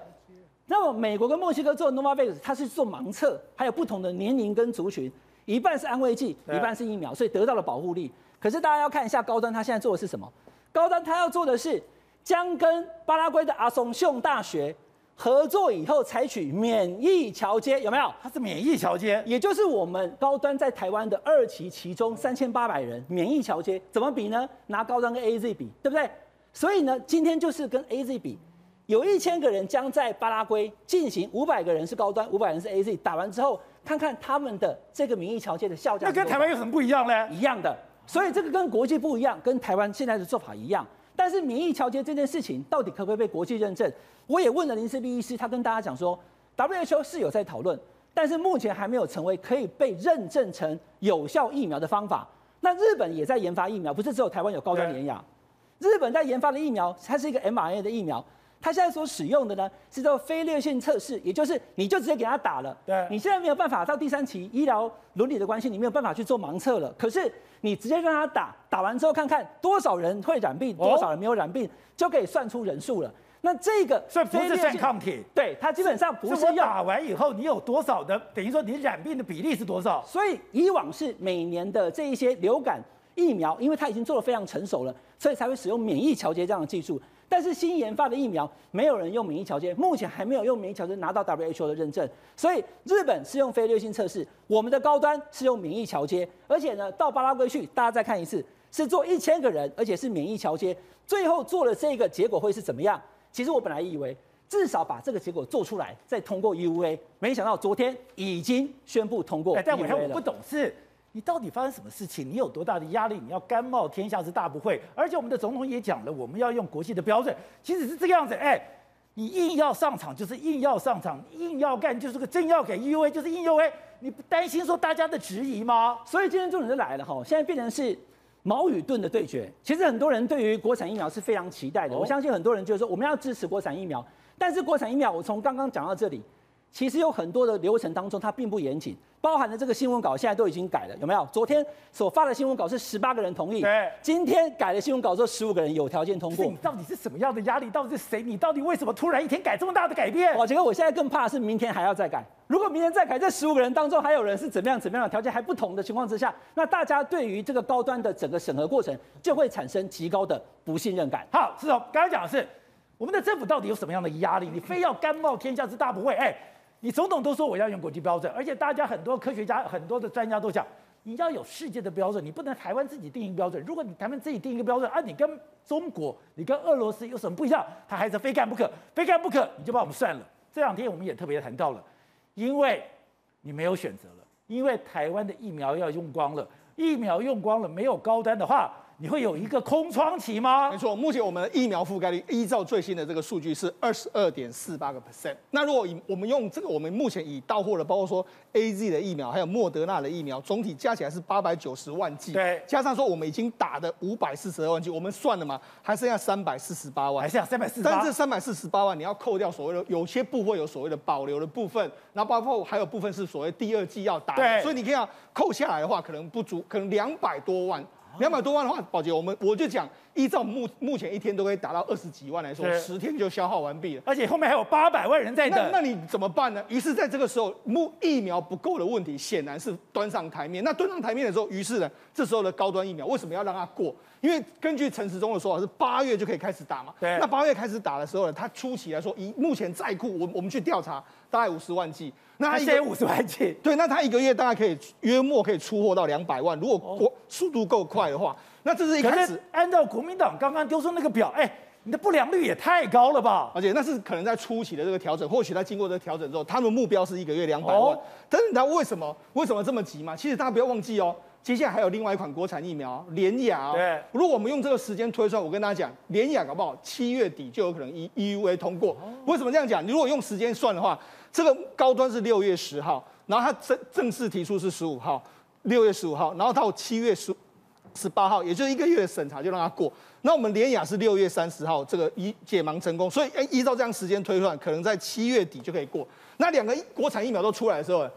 那么美国跟墨西哥做 Novavax，它是做盲测，还有不同的年龄跟族群，一半是安慰剂，一半是疫苗，所以得到了保护力。可是大家要看一下高端，他现在做的是什么？高端他要做的是将跟巴拉圭的阿松雄大学。合作以后采取免疫桥接，有没有？它是免疫桥接，也就是我们高端在台湾的二期其中三千八百人免疫桥接，怎么比呢？拿高端跟 AZ 比，对不对？所以呢，今天就是跟 AZ 比，有一千个人将在巴拉圭进行，五百个人是高端，五百人是 AZ，打完之后看看他们的这个免疫桥接的效价。那跟台湾有什么不一样呢？一样的，所以这个跟国际不一样，跟台湾现在的做法一样。但是免疫桥接这件事情到底可不可以被国际认证？我也问了林斯碧医师，他跟大家讲说，WHO 是有在讨论，但是目前还没有成为可以被认证成有效疫苗的方法。那日本也在研发疫苗，不是只有台湾有高端联亚，日本在研发的疫苗，它是一个 mRNA 的疫苗。他现在所使用的呢，是叫非劣性测试，也就是你就直接给他打了。对，你现在没有办法到第三期医疗伦理的关系，你没有办法去做盲测了。可是你直接让他打，打完之后看看多少人会染病，多少人没有染病，哦、就可以算出人数了。那这个算不是算抗体？对，它基本上不是。要打完以后你有多少的，等于说你染病的比例是多少？所以以往是每年的这一些流感疫苗，因为它已经做得非常成熟了，所以才会使用免疫调节这样的技术。但是新研发的疫苗没有人用免疫桥接，目前还没有用免疫桥接拿到 WHO 的认证。所以日本是用非劣性测试，我们的高端是用免疫桥接，而且呢到巴拉圭去，大家再看一次，是做一千个人，而且是免疫桥接。最后做了这个结果会是怎么样？其实我本来以为至少把这个结果做出来再通过 EUA，没想到昨天已经宣布通过。但我还不懂事。你到底发生什么事情？你有多大的压力？你要甘冒天下之大不讳。而且我们的总统也讲了，我们要用国际的标准。其实是这个样子，哎，你硬要上场就是硬要上场，硬要干就是个真要给 EUA 就是 EUA。你不担心说大家的质疑吗？所以今天重点就来了哈，现在变成是矛与盾的对决。其实很多人对于国产疫苗是非常期待的，我相信很多人就是说我们要支持国产疫苗。但是国产疫苗，我从刚刚讲到这里。其实有很多的流程当中，它并不严谨，包含了这个新闻稿现在都已经改了，有没有？昨天所发的新闻稿是十八个人同意，对，今天改了新闻稿之后，十五个人有条件通过。你到底是什么样的压力？到底是谁？你到底为什么突然一天改这么大的改变？我觉得我现在更怕的是明天还要再改。如果明天再改，这十五个人当中还有人是怎么样怎么样的条件还不同的情况之下，那大家对于这个高端的整个审核过程就会产生极高的不信任感。好，是哦，刚才讲的是我们的政府到底有什么样的压力？你非要甘冒天下之大不讳？哎。你总统都说我要用国际标准，而且大家很多科学家、很多的专家都讲，你要有世界的标准，你不能台湾自己定一个标准。如果你台湾自己定一个标准，啊，你跟中国、你跟俄罗斯有什么不一样？他还是非干不可，非干不可，你就把我们算了。这两天我们也特别谈到了，因为你没有选择了，因为台湾的疫苗要用光了，疫苗用光了，没有高端的话。你会有一个空窗期吗？没错，目前我们的疫苗覆盖率依照最新的这个数据是二十二点四八个 percent。那如果以我们用这个，我们目前已到货的，包括说 A Z 的疫苗，还有莫德纳的疫苗，总体加起来是八百九十万剂。对，加上说我们已经打的五百四十二万剂，我们算了嘛，还剩下三百四十八万，还剩下三百四十八。但是这三百四十八万你要扣掉所谓的有些部分有所谓的保留的部分，然后包括还有部分是所谓第二季要打的，所以你看要扣下来的话，可能不足，可能两百多万。两百多万的话，宝杰，我们我就讲，依照目目前一天都可以达到二十几万来说，十天就消耗完毕了。而且后面还有八百万人在等。那那你怎么办呢？于是在这个时候，目疫苗不够的问题显然是端上台面。那端上台面的时候，于是呢，这时候的高端疫苗为什么要让它过？因为根据陈时中的说法是八月就可以开始打嘛。对。那八月开始打的时候呢，它初期来说，以目前在库，我我们去调查，大概五十万剂。那它现在五十万剂。对，那它一个月大概可以约莫可以出货到两百万，如果国速度够快的话。那这是一开始，按照国民党刚刚丢出那个表，哎，你的不良率也太高了吧？而且那是可能在初期的这个调整，或许他经过这个调整之后，他们目标是一个月两百万。哦、但是你知道为什么为什么这么急吗？其实大家不要忘记哦，接下来还有另外一款国产疫苗联雅、哦。对，如果我们用这个时间推算，我跟大家讲，联雅搞不好七月底就有可能 E EUA 通过。哦、为什么这样讲？你如果用时间算的话，这个高端是六月十号，然后他正正式提出是十五号，六月十五号，然后到七月十。十八号，也就一个月审查就让他过。那我们联雅是六月三十号这个一解盲成功，所以哎，依照这样时间推算，可能在七月底就可以过。那两个国产疫苗都出来的时候，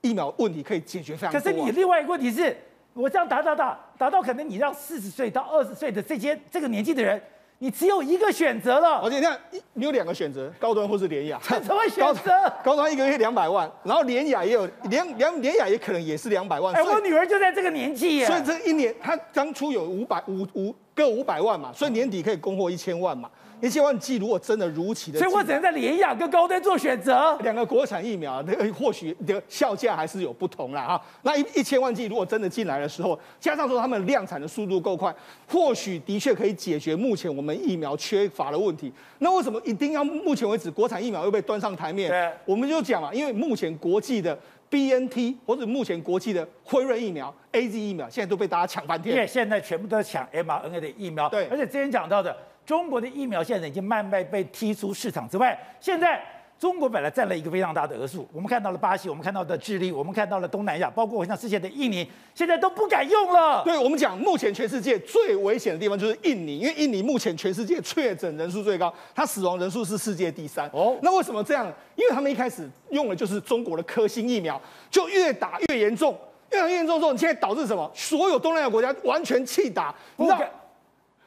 疫苗问题可以解决非常多。可是你另外一个问题是，我这样打打打打到可能你让四十岁到二十岁的这些这个年纪的人。你只有一个选择了，而且你看，你有两个选择，高端或是联雅。怎么选择？高端一个月两百万，然后联雅也有联联联雅也可能也是两百万。哎，我女儿就在这个年纪耶。所以这一年，她当初有五百五五各五百万嘛，所以年底可以供货一千万嘛。一千万剂如果真的如期的，所以我只能在联雅跟高端做选择。两个国产疫苗，那个或许的效价还是有不同啦。哈。那一一千万剂如果真的进来的时候，加上说他们量产的速度够快，或许的确可以解决目前我们疫苗缺乏的问题。那为什么一定要目前为止国产疫苗又被端上台面？对，我们就讲嘛，因为目前国际的 BNT 或者目前国际的辉瑞疫苗、AZ 疫苗，现在都被大家抢半天。因为现在全部都抢 mRNA 的疫苗。对，而且之前讲到的。中国的疫苗现在已经慢慢被踢出市场之外。现在中国本来占了一个非常大的额数，我们看到了巴西，我们看到的智利，我们看到了东南亚，包括我像世界的印尼，现在都不敢用了。对，我们讲目前全世界最危险的地方就是印尼，因为印尼目前全世界确诊人数最高，它死亡人数是世界第三。哦，那为什么这样？因为他们一开始用的就是中国的科兴疫苗，就越打越严重，越打越严重之后，你现在导致什么？所有东南亚国家完全弃打，你知道？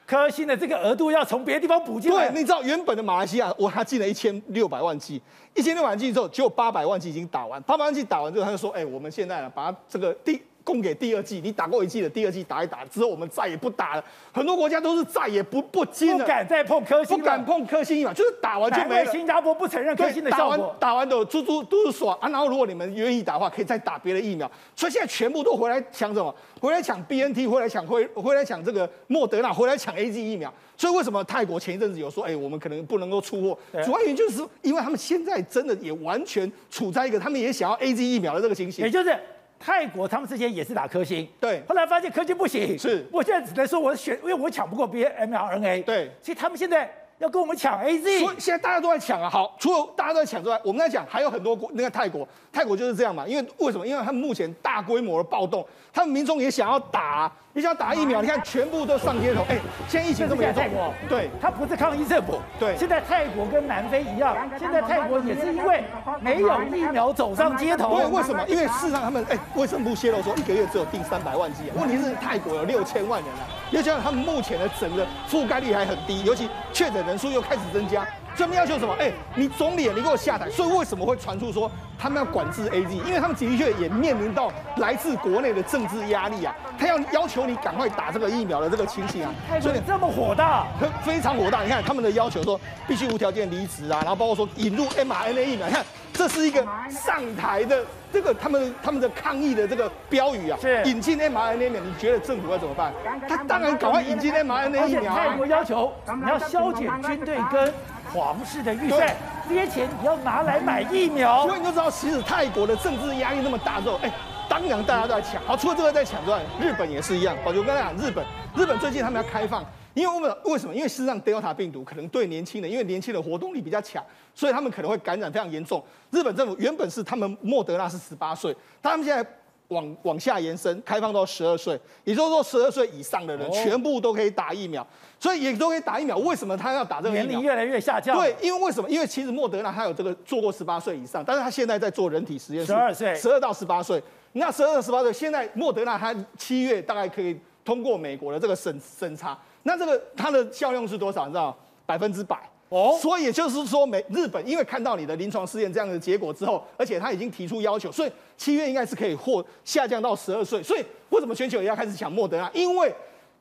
科兴的这个额度要从别的地方补进来。对，你知道原本的马来西亚，我他进了一千六百万剂，一千六百万剂之后，只有八百万剂已经打完，八百万剂打完之后，他就说，哎、我们现在呢，把这个第。供给第二季，你打过一季的第二季打一打之后，我们再也不打了。很多国家都是再也不不进了，不敢再碰科兴，不敢碰科兴疫苗，就是打完就没了。新加坡不承认科兴的效果，打完打完的猪猪都是爽啊。然后如果你们愿意打的话，可以再打别的疫苗。所以现在全部都回来抢什么？回来抢 BNT，回来抢回回来抢这个莫德纳，回来抢 A G 疫苗。所以为什么泰国前一阵子有说，哎、欸，我们可能不能够出货？主要原因就是因为他们现在真的也完全处在一个他们也想要 A G 疫苗的这个情形，也就是。泰国他们之前也是打科兴，对，后来发现科兴不行，是，我现在只能说我选，因为我抢不过 B mRNA，对，所以他们现在要跟我们抢 AZ，所以现在大家都在抢啊。好，除了大家都在抢之外，我们在讲还有很多国，那个泰国，泰国就是这样嘛，因为为什么？因为他们目前大规模的暴动，他们民众也想要打。你想打疫苗，你看全部都上街头。哎，现在疫情这么严重，对，他不是抗议政府。对，现在泰国跟南非一样，现在泰国也是因为没有疫苗走上街头。对，为什么？因为事实上他们，哎，卫生部泄露说一个月只有订三百万剂啊。问题是泰国有六千万人啊，又加上他们目前的整个覆盖率还很低，尤其确诊人数又开始增加。专门要求什么？哎、欸，你总理，你给我下台！所以为什么会传出说他们要管制 AZ？因为他们的确也面临到来自国内的政治压力啊，他要要求你赶快打这个疫苗的这个情形啊。所以这么火大，非常火大。你看他们的要求说必须无条件离职啊，然后包括说引入 mRNA 疫苗。你看这是一个上台的这个他们他们的抗议的这个标语啊。是引进 mRNA 疫苗，你觉得政府该怎么办？他当然赶快引进 mRNA 疫苗啊。泰国要求你要削减军队跟。皇室的预算，这些钱你要拿来买疫苗，所以你就知道，其实泰国的政治压力那么大之后，哎，当然大家都在抢。好，除了这个在抢之外，日本也是一样。我刚才讲日本，日本最近他们要开放，因为我们为什么？因为事实上，Delta 病毒可能对年轻人，因为年轻人活动力比较强，所以他们可能会感染非常严重。日本政府原本是他们莫德纳是十八岁，他们现在。往往下延伸，开放到十二岁，也就是说十二岁以上的人全部都可以打疫苗，所以也都可以打疫苗。为什么他要打这个疫苗？年龄越来越下降。对，因为为什么？因为其实莫德纳他有这个做过十八岁以上，但是他现在在做人体实验，十二岁，十二到十八岁。那十二到十八岁，现在莫德纳他七月大概可以通过美国的这个审审查。那这个它的效用是多少？你知道百分之百哦。所以也就是说，美日本因为看到你的临床试验这样的结果之后，而且他已经提出要求，所以七月应该是可以获下降到十二岁。所以为什么全球也要开始抢莫德纳？因为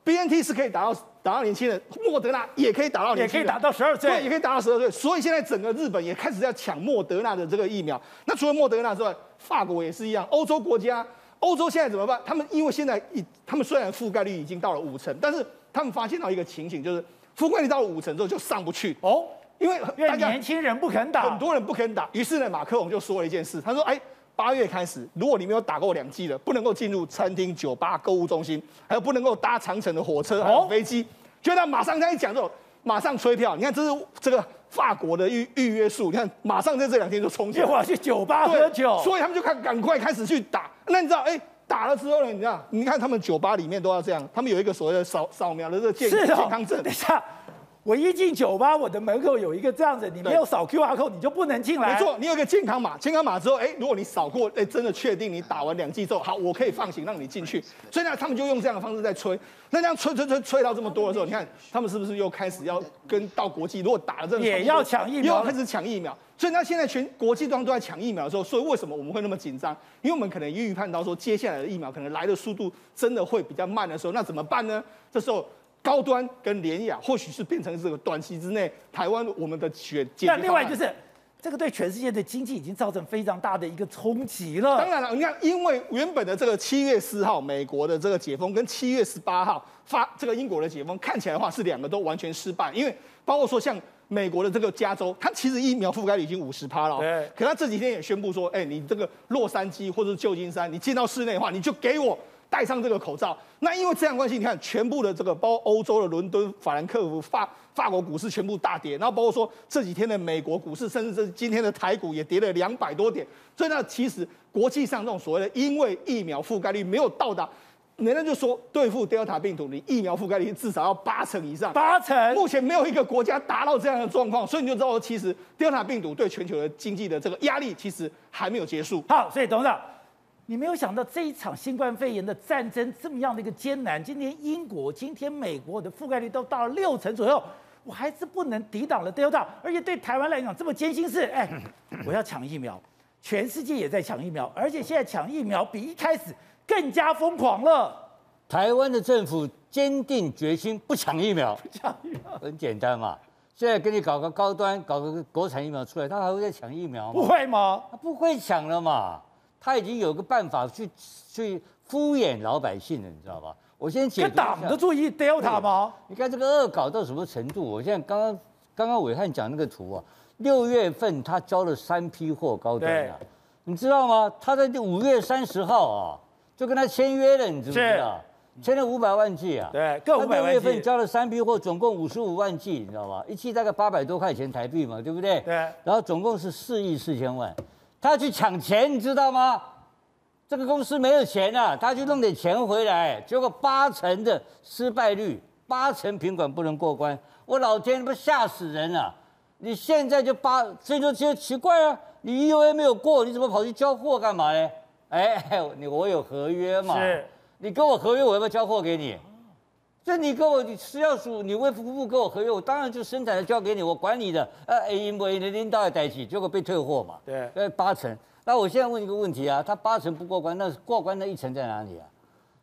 BNT 是可以达到打到年轻人，莫德纳也可以打到年轻人，也可以打到十二岁，对，也可以打到十二岁。所以现在整个日本也开始要抢莫德纳的这个疫苗。那除了莫德纳之外，法国也是一样，欧洲国家，欧洲现在怎么办？他们因为现在已，他们虽然覆盖率已经到了五成，但是他们发现到一个情形，就是覆盖率到了五成之后就上不去哦，因为大家年轻人不肯打，很多人不肯打。于是呢，马克龙就说了一件事，他说：“哎。”八月开始，如果你没有打过两剂的，不能够进入餐厅、酒吧、购物中心，还有不能够搭长城的火车还有飞机。就他马上这样一讲之后，马上催票。你看，这是这个法国的预预约数，你看马上在这两天就冲起来。我要去酒吧喝酒，所以他们就看赶快开始去打。那你知道，哎，打了之后呢？你知道，你看他们酒吧里面都要这样，他们有一个所谓的扫扫描的这个健健康证。等一下。我一进酒吧，我的门口有一个这样子，你没有扫 QR code，你就不能进来。没错，你有一个健康码，健康码之后，哎，如果你扫过，哎，真的确定你打完两剂之后，好，我可以放行让你进去。所以呢，他们就用这样的方式在催。那这样催催催催到这么多的时候，你看他们是不是又开始要跟到国际？如果打了这个，也要抢疫苗，又要开始抢疫苗。所以那现在全国际端都在抢疫苗的时候，所以为什么我们会那么紧张？因为我们可能预判到说，接下来的疫苗可能来的速度真的会比较慢的时候，那怎么办呢？这时候。高端跟联雅或许是变成这个短期之内台湾我们的选。那另外就是，这个对全世界的经济已经造成非常大的一个冲击了。当然了，你看，因为原本的这个七月四号美国的这个解封，跟七月十八号发这个英国的解封，看起来的话是两个都完全失败。因为包括说像美国的这个加州，它其实疫苗覆盖率已经五十趴了。对。可它这几天也宣布说，哎，你这个洛杉矶或者是旧金山，你进到室内的话，你就给我。戴上这个口罩，那因为这样关系，你看全部的这个，包括欧洲的伦敦、法兰克福、法法国股市全部大跌，然后包括说这几天的美国股市，甚至是今天的台股也跌了两百多点。所以呢，其实国际上这种所谓的，因为疫苗覆盖率没有到达，人家就说对付 Delta 病毒，你疫苗覆盖率至少要八成以上。八成，目前没有一个国家达到这样的状况，所以你就知道，其实 Delta 病毒对全球的经济的这个压力，其实还没有结束。好，所以董事长。你没有想到这一场新冠肺炎的战争这么样的一个艰难。今天英国、今天美国的覆盖率都到了六成左右，我还是不能抵挡了 Delta。而且对台湾来讲这么艰辛是，哎，我要抢疫苗，全世界也在抢疫苗，而且现在抢疫苗比一开始更加疯狂了。台湾的政府坚定决心不抢疫苗，不抢疫苗很简单嘛。现在给你搞个高端，搞个国产疫苗出来，他还会再抢疫苗吗？不会吗？他不会抢了嘛。他已经有个办法去去敷衍老百姓了，你知道吧？我先解读一下。挡得住一 Delta 吗？你看这个恶搞到什么程度？我现在刚刚刚刚伟汉讲那个图啊，六月份他交了三批货高端啊，你知道吗？他在五月三十号啊就跟他签约了，你知不知道？签了五百万剂啊，对，各五百万剂。六月份交了三批货，总共五十五万剂，你知道吧？一剂大概八百多块钱台币嘛，对不对？对。然后总共是四亿四千万。他要去抢钱，你知道吗？这个公司没有钱啊，他去弄点钱回来，结果八成的失败率，八成品管不能过关。我老天，不吓死人了啊！你现在就八，所以就觉得奇怪啊，你 EUA 没有过，你怎么跑去交货干嘛呢？哎，你我有合约嘛？是，你跟我合约，我要不要交货给你？这你跟我，你食药署，你卫福部跟我合约，我当然就生产的交给你，我管你的。呃，因为你领导要代替，结果被退货嘛。对，呃，八成。那我现在问一个问题啊，他八成不过关，那过关那一成在哪里啊？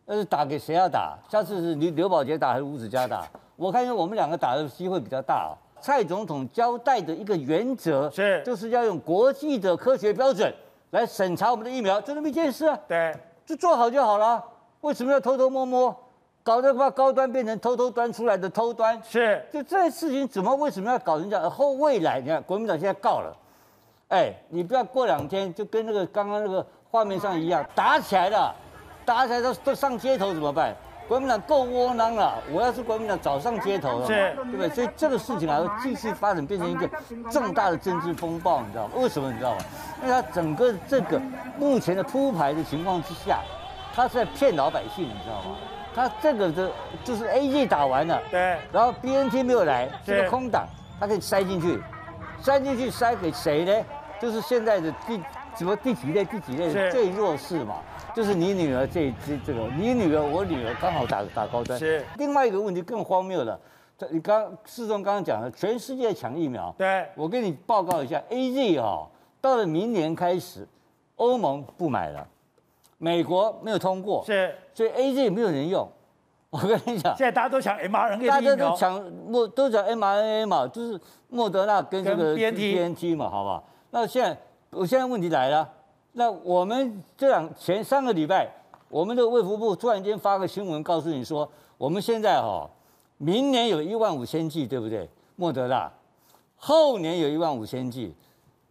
那是打给谁要打？下次是刘刘宝杰打还是吴子嘉打？我看我们两个打的机会比较大啊。蔡总统交代的一个原则是，就是要用国际的科学标准来审查我们的疫苗，就这么一件事啊。对，就做好就好了。为什么要偷偷摸摸？搞得把高端变成偷偷端出来的偷端，是，就这事情怎么为什么要搞成这样？后未来，你看国民党现在告了，哎，你不要过两天就跟那个刚刚那个画面上一样打起来了，打起来都都上街头怎么办？国民党够窝囊了，我要是国民党早上街头了，是，对不对？所以这个事情还会继续发展，变成一个重大的政治风暴，你知道吗？为什么你知道吗？因为他整个这个目前的铺排的情况之下，他是在骗老百姓，你知道吗？他这个的就是 A G 打完了，对，然后 B N T 没有来，这个空档，他可以塞进去，塞进去塞给谁呢？就是现在的第什么第几类第几类最弱势嘛，就是你女儿这这这个，你女儿我女儿刚好打打高端。是。另外一个问题更荒谬了，这你刚世忠刚刚讲了，全世界抢疫苗，对，我跟你报告一下，AZ 哦，到了明年开始，欧盟不买了，美国没有通过，是，所以 AZ 也没有人用。我跟你讲，现在大家都抢 mRNA 大家都抢莫都讲 mRNA 嘛，就是莫德纳跟这个 BNT BNT 嘛，好不好？那现在我现在问题来了，那我们这两前三个礼拜，我们的卫福部突然间发个新闻告诉你说，我们现在哈，明年有一万五千剂，对不对？莫德纳，后年有一万五千剂，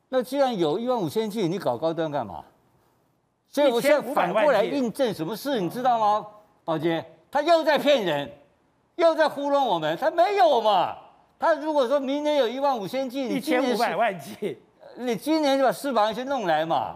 那既然有一万五千剂，你搞高端干嘛？所以我现在反过来印证什么事，你知道吗，宝杰？他又在骗人，又在糊弄我们。他没有嘛？他如果说明年有一万五千剂，一千五百万剂，你今年就把四百万先弄来嘛？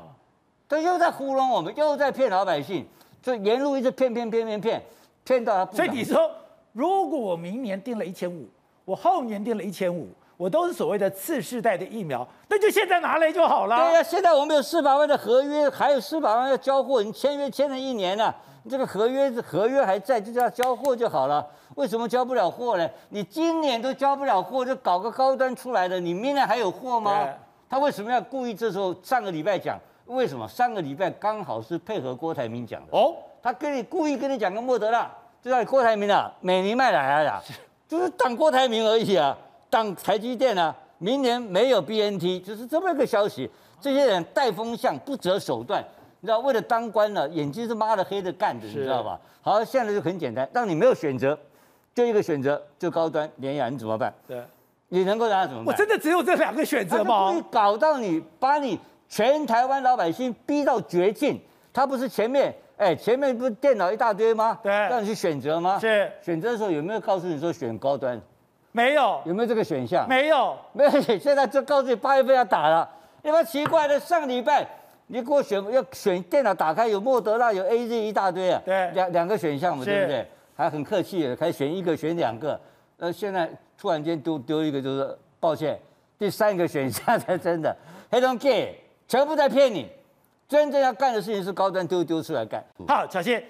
他又在糊弄我们，又在骗老百姓，就沿路一直骗骗骗骗骗，骗到他不。所以你说，如果我明年定了一千五，我后年定了一千五，我都是所谓的次世代的疫苗，那就现在拿来就好了。对呀、啊，现在我们有四百万的合约，还有四百万要交货，你签约签了一年了、啊。这个合约合约还在，就叫交货就好了。为什么交不了货呢？你今年都交不了货，就搞个高端出来的，你明年还有货吗？他为什么要故意这时候上个礼拜讲？为什么上个礼拜刚好是配合郭台铭讲的？哦，他跟你故意跟你讲个莫德纳，就叫你郭台铭啊，美尼麦来啊，就是挡郭台铭而已啊，挡台积电呢。明年没有 BNT，就是这么一个消息。这些人带风向，不择手段。你知道，为了当官呢，眼睛是抹的黑的干的，你知道吧？好，现在就很简单，让你没有选择，就一个选择，就高端联雅，你怎么办？对，你能够让他怎么办？我真的只有这两个选择吗？搞到你，把你全台湾老百姓逼到绝境。他不是前面，哎，前面不是电脑一大堆吗？对，让你去选择吗？是。选择的时候有没有告诉你说选高端？没有。有没有这个选项？没有。没有。现在就告诉你八月份要打了，有没有奇怪的？上个礼拜。你给我选要选电脑打开有莫德纳有 A Z 一大堆啊，对，两两个选项嘛，对不对？还很客气的，还选一个选两个，呃，现在突然间丢丢一个，就是抱歉，第三个选项才真的，黑龙 gay 全部在骗你，真正要干的事情是高端丢丢出来干。好，小谢，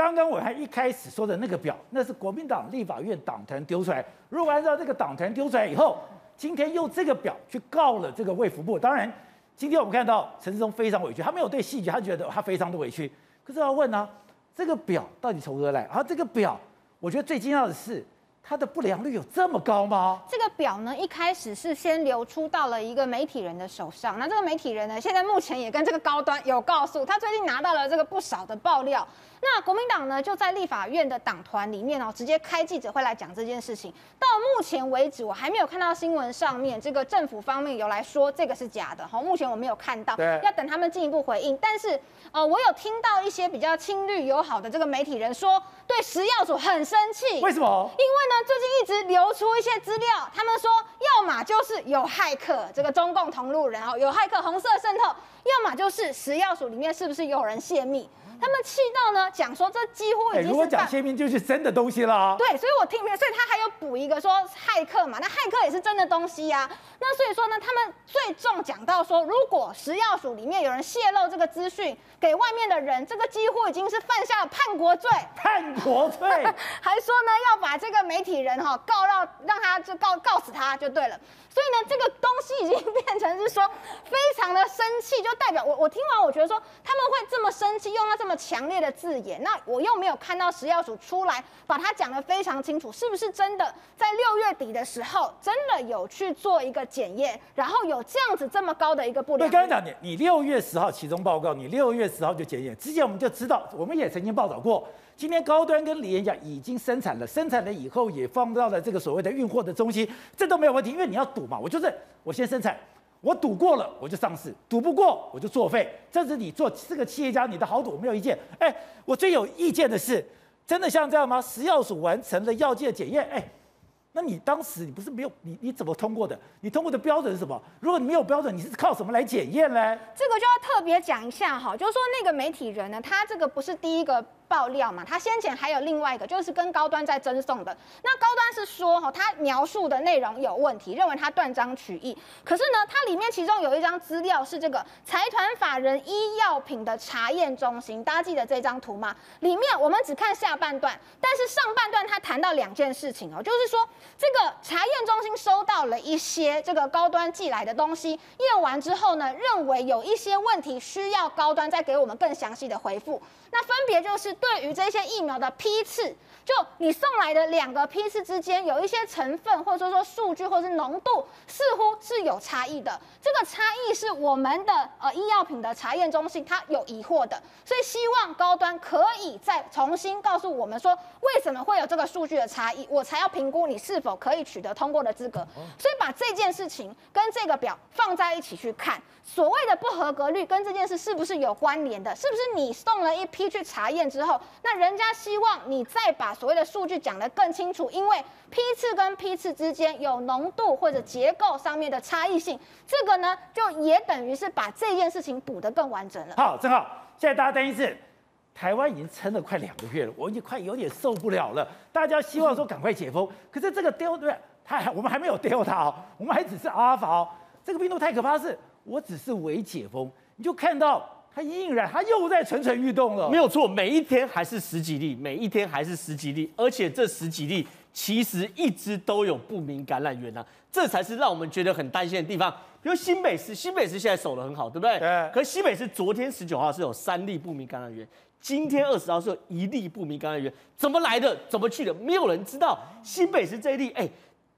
刚刚我还一开始说的那个表，那是国民党立法院党团丢出来，如果按照这个党团丢出来以后，今天用这个表去告了这个卫福部，当然。今天我们看到陈志忠非常委屈，他没有对细节，他觉得他非常的委屈。可是要问呢、啊，这个表到底从何来？然后这个表，我觉得最惊讶的是，它的不良率有这么高吗？这个表呢，一开始是先流出到了一个媒体人的手上，那这个媒体人呢，现在目前也跟这个高端有告诉，他最近拿到了这个不少的爆料。那国民党呢，就在立法院的党团里面哦，直接开记者会来讲这件事情。到目前为止，我还没有看到新闻上面这个政府方面有来说这个是假的。好，目前我没有看到，要等他们进一步回应。但是，呃，我有听到一些比较亲绿友好的这个媒体人说，对食药署很生气。为什么？因为呢，最近一直流出一些资料，他们说，要么就是有骇客，这个中共同路人哦，有骇客红色渗透，要么就是食药署里面是不是有人泄密？他们气到呢，讲说这几乎已经是、欸、如果讲泄密就是真的东西了、啊。对，所以我听，所以他还有补一个说骇客嘛，那骇客也是真的东西呀、啊。那所以说呢，他们最重讲到说，如果食药署里面有人泄露这个资讯给外面的人，这个几乎已经是犯下了叛国罪。叛国罪，还说呢要把这个媒体人哈告到让他就告告死他就对了。所以呢，这个东西已经变成是说非常的生气，就代表我我听完我觉得说他们会这么生气，用到这么强烈的字眼，那我又没有看到食药署出来把它讲得非常清楚，是不是真的在六月底的时候真的有去做一个检验，然后有这样子这么高的一个不良？对，刚才讲你，你六月十号其中报告，你六月十号就检验，之前我们就知道，我们也曾经报道过。今天高端跟联亚已经生产了，生产了以后也放到了这个所谓的运货的中心，这都没有问题，因为你要赌嘛，我就是我先生产，我赌过了我就上市，赌不过我就作废，这是你做这个企业家你的豪赌，我没有意见。哎，我最有意见的是，真的像这样吗？食药署完成了药剂的检验，哎，那你当时你不是没有你你怎么通过的？你通过的标准是什么？如果你没有标准，你是靠什么来检验呢？这个就要特别讲一下哈，就是说那个媒体人呢，他这个不是第一个。爆料嘛，他先前还有另外一个，就是跟高端在争讼的。那高端是说，哈，他描述的内容有问题，认为他断章取义。可是呢，它里面其中有一张资料是这个财团法人医药品的查验中心，大家记得这张图吗？里面我们只看下半段，但是上半段他谈到两件事情哦，就是说这个查验中心收到了一些这个高端寄来的东西，验完之后呢，认为有一些问题需要高端再给我们更详细的回复。那分别就是对于这些疫苗的批次。就你送来的两个批次之间有一些成分，或者说说数据，或者是浓度，似乎是有差异的。这个差异是我们的呃医药品的查验中心它有疑惑的，所以希望高端可以再重新告诉我们说，为什么会有这个数据的差异，我才要评估你是否可以取得通过的资格。所以把这件事情跟这个表放在一起去看，所谓的不合格率跟这件事是不是有关联的？是不是你送了一批去查验之后，那人家希望你再把所谓的数据讲得更清楚，因为批次跟批次之间有浓度或者结构上面的差异性，这个呢就也等于是把这件事情补得更完整了。好，正好现在大家担心是台湾已经撑了快两个月了，我已经快有点受不了了。大家希望说赶快解封，可是这个 d e l 对，它还我们还没有 Delta 哦，我们还只是阿尔法哦。这个病毒太可怕是，是我只是微解封，你就看到。它依然，它又在蠢蠢欲动了。没有错，每一天还是十几例，每一天还是十几例，而且这十几例其实一直都有不明感染源啊，这才是让我们觉得很担心的地方。比如新北市，新北市现在守得很好，对不对？对。可是新北市昨天十九号是有三例不明感染源，今天二十号是有一例不明感染源，怎么来的？怎么去的？没有人知道。新北市这一例，哎。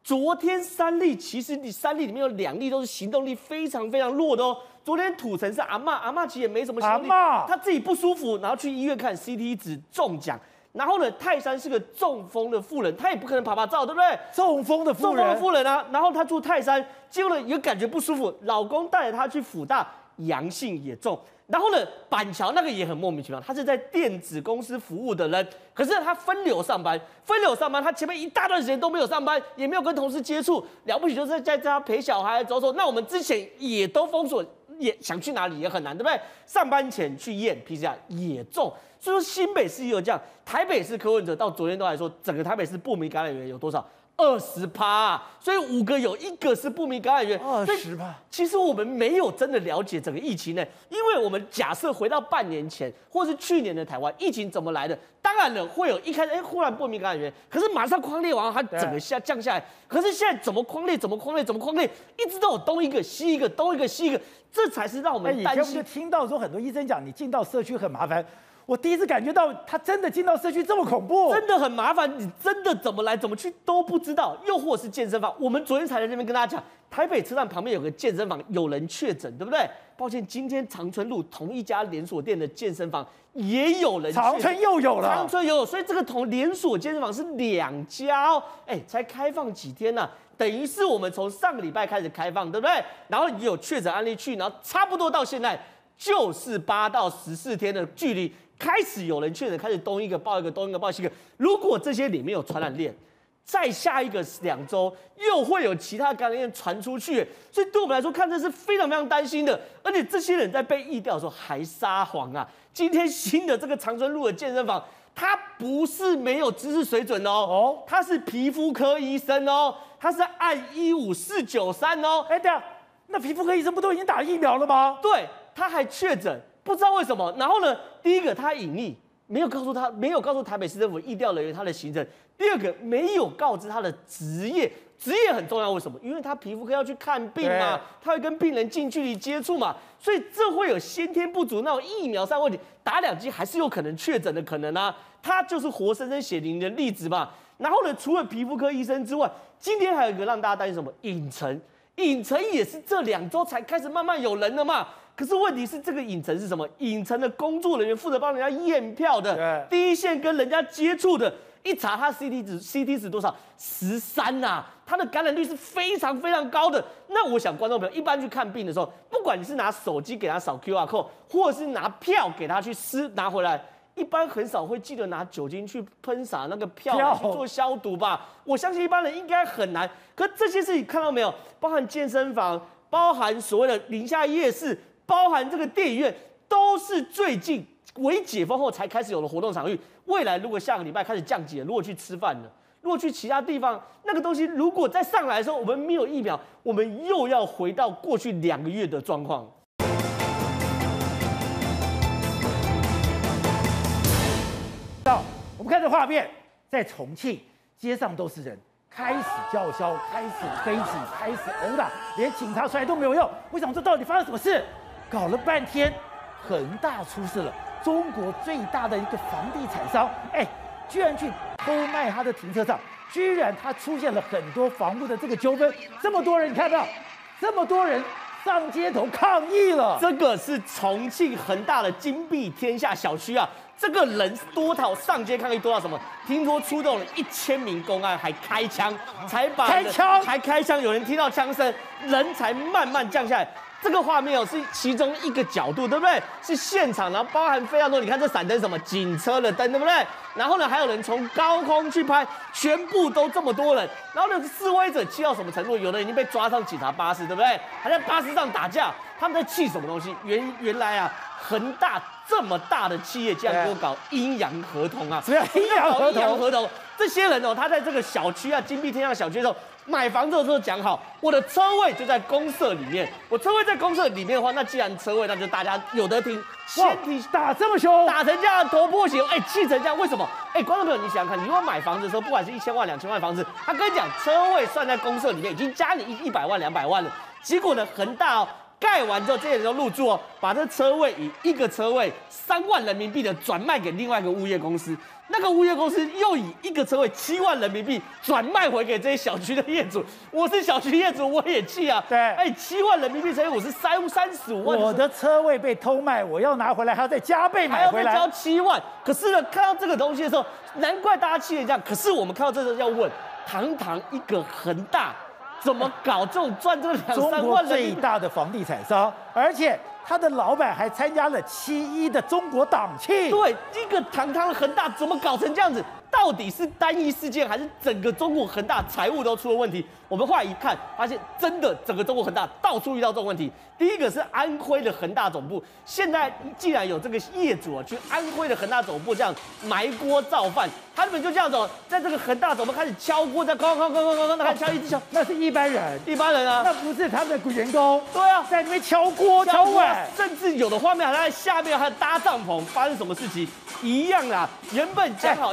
昨天三例，其实你三例里面有两例都是行动力非常非常弱的哦。昨天土城是阿嬷，阿嬷其实也没什么行动力，她自己不舒服，然后去医院看 CT 值中奖。然后呢，泰山是个中风的妇人，她也不可能爬爬照，对不对？中风的妇人，中风的妇人啊。然后她住泰山，结果呢也感觉不舒服，老公带着她去辅大，阳性也中。然后呢，板桥那个也很莫名其妙，他是在电子公司服务的人，可是他分流上班，分流上班，他前面一大段时间都没有上班，也没有跟同事接触，了不起就是在家陪小孩走走。那我们之前也都封锁，也想去哪里也很难，对不对？上班前去验 PCR 也中，所以说新北市也有这样，台北市柯文哲到昨天都还说，整个台北市不明感染源有多少？二十趴，所以五个有一个是不明感染源。二十趴，其实我们没有真的了解整个疫情呢，因为我们假设回到半年前或是去年的台湾疫情怎么来的？当然了，会有一开始哎忽然不明感染源，可是马上框列完它整个下降下来。可是现在怎么框列？怎么框列？怎么框列？一直都有东一个西一个，东一个西一个，这才是让我们担心。以前就听到说很多医生讲，你进到社区很麻烦。我第一次感觉到他真的进到社区这么恐怖，真的很麻烦。你真的怎么来怎么去都不知道，又或是健身房。我们昨天才在那边跟大家讲，台北车站旁边有个健身房，有人确诊，对不对？抱歉，今天长春路同一家连锁店的健身房也有人长春又有了，长春又有，所以这个同连锁健身房是两家哦。哎，才开放几天呢、啊？等于是我们从上个礼拜开始开放，对不对？然后也有确诊案例去，然后差不多到现在就是八到十四天的距离。开始有人确诊，开始东一个报一个，东一个报西一个。如果这些里面有传染链，再下一个两周又会有其他感染链传出去，所以对我们来说看这是非常非常担心的。而且这些人在被疫调的时候还撒谎啊！今天新的这个长春路的健身房，他不是没有知识水准哦，他是皮肤科医生哦，他是按一五四九三哦。哎，对啊，那皮肤科医生不都已经打疫苗了吗？对，他还确诊。不知道为什么，然后呢？第一个他隐匿，没有告诉他，没有告诉台北市政府疫调人员他的行程。第二个没有告知他的职业，职业很重要。为什么？因为他皮肤科要去看病嘛，他会跟病人近距离接触嘛，所以这会有先天不足那种疫苗上问题，打两剂还是有可能确诊的可能啊。他就是活生生血淋淋的例子嘛。然后呢，除了皮肤科医生之外，今天还有一个让大家担心什么？影城，影城也是这两周才开始慢慢有人了嘛。可是问题是，这个影城是什么？影城的工作人员负责帮人家验票的，第一线跟人家接触的，一查他 CT 值，CT 值多少？十三呐，他的感染率是非常非常高的。那我想观众朋友一般去看病的时候，不管你是拿手机给他扫 QR code，或者是拿票给他去撕拿回来，一般很少会记得拿酒精去喷洒那个票去做消毒吧？我相信一般人应该很难。可这些事情看到没有？包含健身房，包含所谓的宁夏夜市。包含这个电影院，都是最近微解封后才开始有了活动场域。未来如果下个礼拜开始降级，如果去吃饭了，如果去其他地方，那个东西如果再上来的时候，我们没有疫苗，我们又要回到过去两个月的状况。到我们看这画面，在重庆街上都是人，开始叫嚣，开始飞起，开始殴打，连警察出来都没有用。为什么？这到底发生什么事？搞了半天，恒大出事了。中国最大的一个房地产商，哎，居然去偷卖他的停车场，居然他出现了很多房屋的这个纠纷，这么多人，你看到，这么多人上街头抗议了。这个是重庆恒大的金碧天下小区啊，这个人多到上街抗议多到什么？听说出动了一千名公安，还开枪，才把开枪，还开枪，有人听到枪声，人才慢慢降下来。这个画面哦，是其中一个角度，对不对？是现场，然后包含非常多。你看这闪灯什么？警车的灯，对不对？然后呢，还有人从高空去拍，全部都这么多人。然后呢，示威者气到什么程度？有的已经被抓上警察巴士，对不对？还在巴士上打架。他们在气什么东西？原原来啊，恒大这么大的企业，竟然给我搞阴阳合同啊！什么阴阳合同？阴阳合同。这些人哦，他在这个小区啊，金碧天下小区的时候。买房子的时候讲好，我的车位就在公社里面。我车位在公社里面的话，那既然车位，那就大家有得听。哇，你打这么凶，打成这样头破血流，哎，气成这样，为什么？哎，观众朋友，你想想看，你如果买房子的时候，不管是一千万、两千万房子，他跟你讲车位算在公社里面，已经加你一一百万、两百万了。结果呢，恒大哦，盖完之后，这些人都入住哦，把这车位以一个车位三万人民币的转卖给另外一个物业公司。那个物业公司又以一个车位七万人民币转卖回给这些小区的业主，我是小区业主，我也气啊！对，哎，七万人民币乘以五是三三十五万，我的车位被偷卖，我要拿回来还要再加倍买回来，还要再交七万。可是呢，看到这个东西的时候，难怪大家气成这样。可是我们看到这个要问，堂堂一个恒大，怎么搞这种赚这两三万？最大的房地产商，而且。他的老板还参加了七一的中国党庆，对，一个堂堂的恒大怎么搞成这样子？到底是单一事件，还是整个中国恒大财务都出了问题？我们后来一看，发现真的整个中国恒大到处遇到这种问题。第一个是安徽的恒大总部，现在既然有这个业主啊，去安徽的恒大总部这样埋锅造饭，他们就这样子，在这个恒大总部开始敲锅，在哐哐哐哐哐，那还敲一直敲，那是一般人，一般人啊，那不是他们的员工。对啊，在那边敲锅敲碗，甚至有的画面还在下面还搭帐篷，发生什么事情一样啊？原本讲好。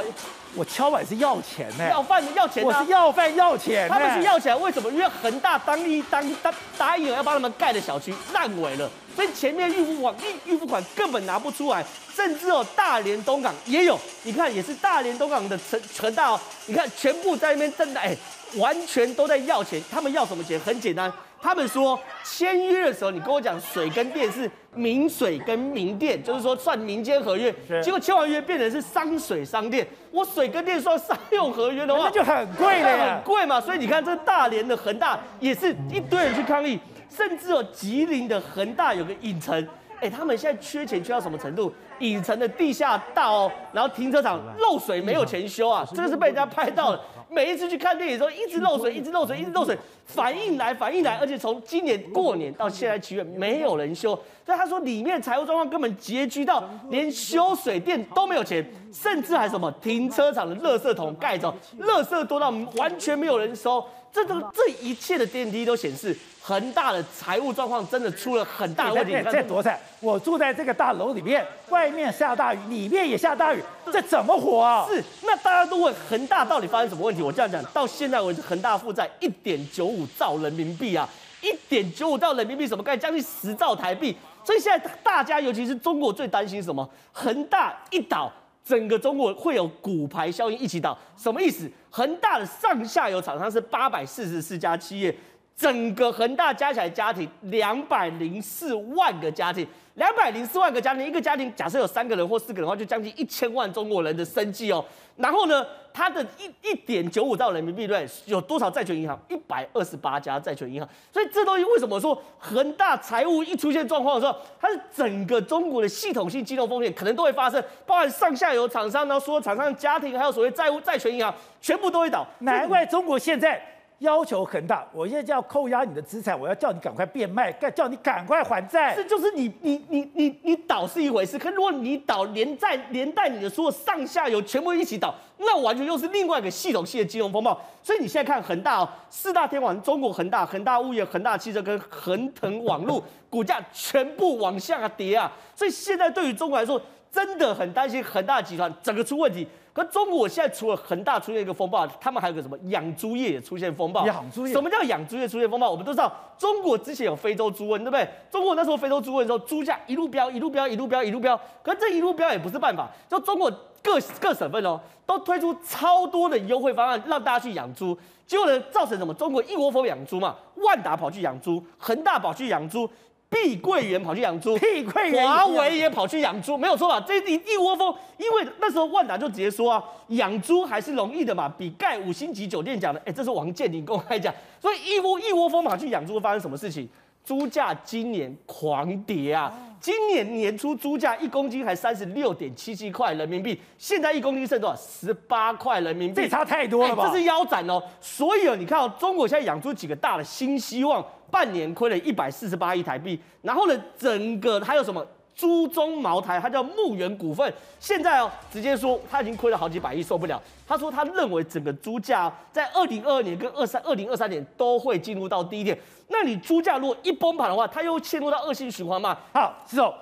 我敲碗是要钱呢，要饭要钱，我是要饭要钱。他们是要钱，为什么？因为恒大当一当当答应要帮他们盖的小区烂尾了，所以前面预付款预预付款根本拿不出来，甚至哦大连东港也有，你看也是大连东港的恒恒大哦，你看全部在那边等待，哎，完全都在要钱。他们要什么钱？很简单。他们说签约的时候，你跟我讲水跟电是民水跟民电，就是说算民间合约。结果签完约变成是商水商电，我水跟电算商用合约的话，那就很贵了呀，很贵嘛。所以你看这大连的恒大也是一堆人去抗议，甚至哦吉林的恒大有个影城，哎，他们现在缺钱缺到什么程度？影城的地下道哦，然后停车场漏水没有钱修啊，这个是被人家拍到的。每一次去看电影的时候，一直漏水，一直漏水，一直漏水，反应来反应来，而且从今年过年到现在七月，没有人修。所以他说里面财务状况根本拮据到连修水电都没有钱，甚至还什么停车场的垃圾桶盖着，垃圾多到完全没有人收。这都这一切的电梯都显示，恒大的财务状况真的出了很大问题。这多惨！我住在这个大楼里面，外面下大雨，里面也下大雨，这怎么活啊？是，那大家都问恒大到底发生什么问题？我这样讲，到现在为止，恒大负债一点九五兆人民币啊，一点九五兆人民币什么概念？将近十兆台币。所以现在大家，尤其是中国最担心什么？恒大一倒。整个中国会有骨牌效应一起倒，什么意思？恒大的上下游厂商是八百四十四家企业，整个恒大加起来家庭两百零四万个家庭，两百零四万个家庭，一个家庭假设有三个人或四个人的话，就将近一千万中国人的生计哦。然后呢，它的一一点九五兆人民币对，有多少债权银行？一百二十八家债权银行。所以这东西为什么说恒大财务一出现状况的时候，它是整个中国的系统性金融风险可能都会发生，包含上下游厂商，然后所有厂商家庭，还有所谓债务债权银行，全部都会倒。难怪中国现在要求恒大，我现在就要扣押你的资产，我要叫你赶快变卖，叫你赶快还债。这就是你你你你你倒是一回事，可如果你倒连带连带你的所有上下游全部一起倒，那完全又是另外一个系统性的金融风暴。所以你现在看恒大哦，四大天王，中国恒大、恒大物业、恒大汽车跟恒腾网络股价全部往下跌啊！所以现在对于中国来说，真的很担心恒大集团整个出问题。可中国现在除了恒大出现一个风暴，他们还有个什么养猪业也出现风暴。养猪业？什么叫养猪业出现风暴？我们都知道，中国之前有非洲猪瘟，对不对？中国那时候非洲猪瘟的时候，猪价一路飙，一路飙，一路飙，一路飙。可是这一路飙也不是办法，就中国各各省份哦，都推出超多的优惠方案，让大家去养猪。结果呢，造成什么？中国一窝蜂养猪嘛，万达跑去养猪，恒大跑去养猪。碧桂园跑去养猪，碧桂园，华为也跑去养猪，没有错吧？这一一窝蜂，因为那时候万达就直接说啊，养猪还是容易的嘛，比盖五星级酒店讲的，哎，这是王健林公开讲，所以一窝一窝蜂跑去养猪，会发生什么事情？猪价今年狂跌啊！今年年初猪价一公斤还三十六点七七块人民币，现在一公斤剩多少？十八块人民币，这差太多了吧？这是腰斩哦！所以哦，你看哦，中国现在养出几个大的新希望，半年亏了一百四十八亿台币，然后呢，整个还有什么？猪中茅台，它叫牧原股份，现在哦，直接说他已经亏了好几百亿，受不了。他说他认为整个猪价在二零二二年跟二三二零二三年都会进入到低点。那你猪价如果一崩盘的话，它又陷入到恶性循环嘛？好，是哦，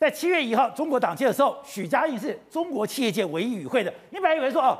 在七月一号中国党庆的时候，许家印是中国企业界唯一与会的。你本来以为说哦，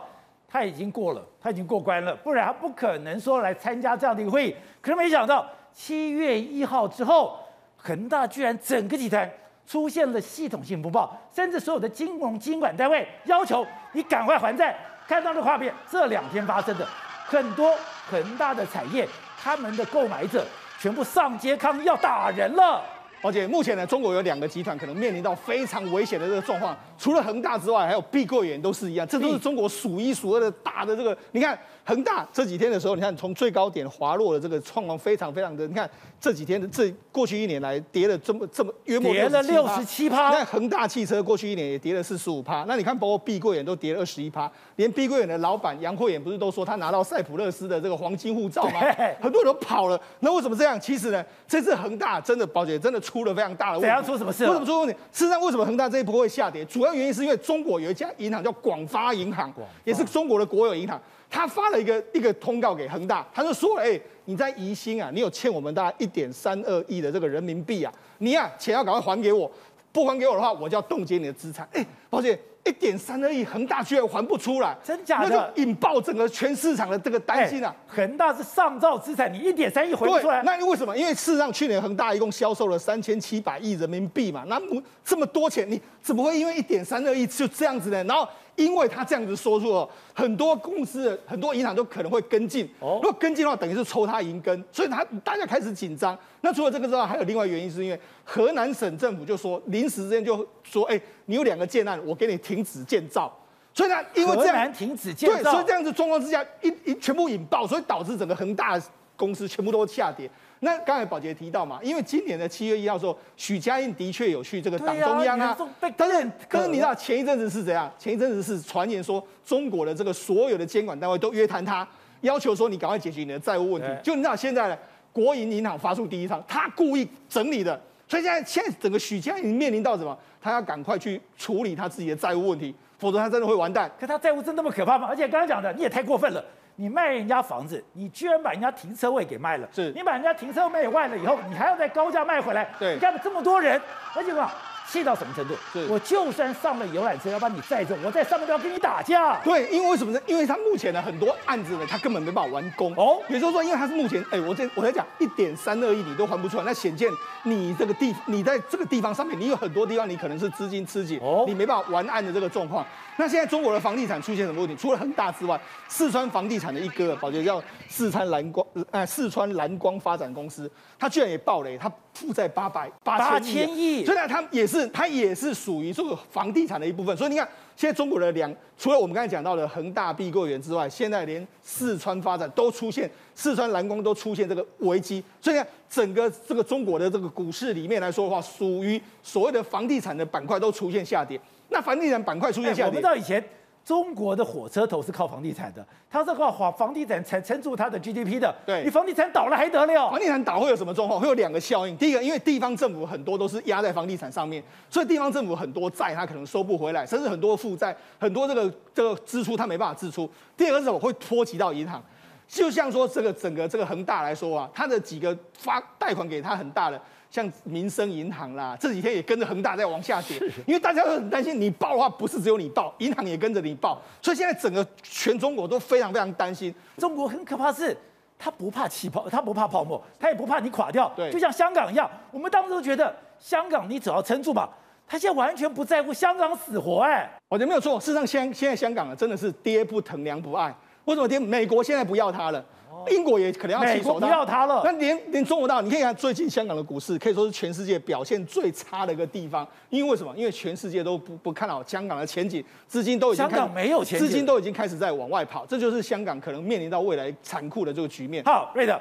他已经过了，他已经过关了，不然他不可能说来参加这样的一个会议。可是没想到七月一号之后，恒大居然整个集团。出现了系统性不报，甚至所有的金融监管单位要求你赶快还债。看到的画面，这两天发生的很多恒大的产业，他们的购买者全部上街抗议，要打人了。而且目前呢，中国有两个集团可能面临到非常危险的这个状况，除了恒大之外，还有碧桂园都是一样，这都是中国数一数二的大的这个。你看恒大这几天的时候，你看从最高点滑落的这个状况非常非常的，你看这几天的这过去一年来跌了这么这么约莫跌了六十七趴。你看恒大汽车过去一年也跌了四十五趴，那你看包括碧桂园都跌了二十一趴，连碧桂园的老板杨慧妍不是都说他拿到塞浦路斯的这个黄金护照吗？很多人都跑了，那为什么这样？其实呢，这次恒大真的宝姐真的出。出了非常大的问题，怎样出什么事？为什么出问题？事实上，为什么恒大这一波会下跌？主要原因是因为中国有一家银行叫广发银行，也是中国的国有银行，他发了一个一个通告给恒大，他就说：“哎，你在宜兴啊，你有欠我们大概一点三二亿的这个人民币啊，你呀、啊、钱要赶快还给我，不还给我的话，我就要冻结你的资产。”哎，抱歉。一点三二亿，恒大居然还不出来，真假的？那就引爆整个全市场的这个担心啊！恒大是上兆资产，你一点三亿还不出来，那为什么？因为事实上去年恒大一共销售了三千七百亿人民币嘛，那这么多钱，你怎么会因为一点三二亿就这样子呢？然后。因为他这样子说出了很多公司、很多银行都可能会跟进。如果跟进的话，等于是抽他银根，所以他大家开始紧张。那除了这个之外，还有另外原因，是因为河南省政府就说临时之间就说：“哎，你有两个建案，我给你停止建造。”所以呢，因为这样停止建造，对，所以这样子状况之下，一一全部引爆，所以导致整个恒大公司全部都下跌。那刚才宝杰提到嘛，因为今年的七月一号时候，许家印的确有去这个党中央啊，但是可是你知道前一阵子是怎样？前一阵子是传言说中国的这个所有的监管单位都约谈他，要求说你赶快解决你的债务问题。就你知道现在呢，国营银行发出第一张，他故意整理的，所以现在现在整个许家印面临到什么？他要赶快去处理他自己的债务问题，否则他真的会完蛋。可他债务真那么可怕吗？而且刚刚讲的你也太过分了。你卖人家房子，你居然把人家停车位给卖了。是，你把人家停车位卖了以后，你还要再高价卖回来。对，你看这么多人，而且嘛。气到什么程度？是我就算上了游览车要把你载走，我在上面都要跟你打架。对，因为为什么呢？因为他目前的很多案子呢，他根本没办法完工。哦，也就是说，因为他是目前，哎，我这我在讲一点三二亿你都还不出来，那显见你这个地，你在这个地方上面，你有很多地方你可能是资金吃紧，哦，你没办法完案的这个状况。那现在中国的房地产出现什么问题？除了恒大之外，四川房地产的一哥，宝杰叫四川蓝光，呃，四川蓝光发展公司，他居然也爆雷，他负债八百八千亿，所以呢，它也是它也是。属于这个房地产的一部分，所以你看，现在中国的两，除了我们刚才讲到的恒大、碧桂园之外，现在连四川发展都出现，四川蓝光都出现这个危机，所以呢，整个这个中国的这个股市里面来说的话，属于所谓的房地产的板块都出现下跌。那房地产板块出现下跌，我们知道以前中国的火车头是靠房地产的，它是靠房房地产撑撑住它的 GDP 的。对你房地产倒了还得了？房地产倒会有什么状况？会有两个效应。第一个，因为地方政府很多都是压在房地产上面，所以地方政府很多债它可能收不回来，甚至很多负债，很多这个这个支出它没办法支出。第二个是什么？会波及到银行。就像说这个整个这个恒大来说啊，它的几个发贷款给它很大的。像民生银行啦，这几天也跟着恒大在往下跌，因为大家都很担心，你爆的话不是只有你爆，银行也跟着你爆，所以现在整个全中国都非常非常担心。中国很可怕是，他不怕气泡，他不怕泡沫，他也不怕你垮掉。对，就像香港一样，我们当时都觉得香港你只要撑住吧，他现在完全不在乎香港死活。哎，我觉得没有错，事实上现现在香港啊真的是爹不疼娘不爱，为什么爹？美国现在不要他了。英国也可能要起手，不要它了。那连连中国大陆，你可以看最近香港的股市，可以说是全世界表现最差的一个地方。因为为什么？因为全世界都不不看好香港的前景，资金都已经香港没有前景，资金都已经开始在往外跑，这就是香港可能面临到未来残酷的这个局面。好，瑞德，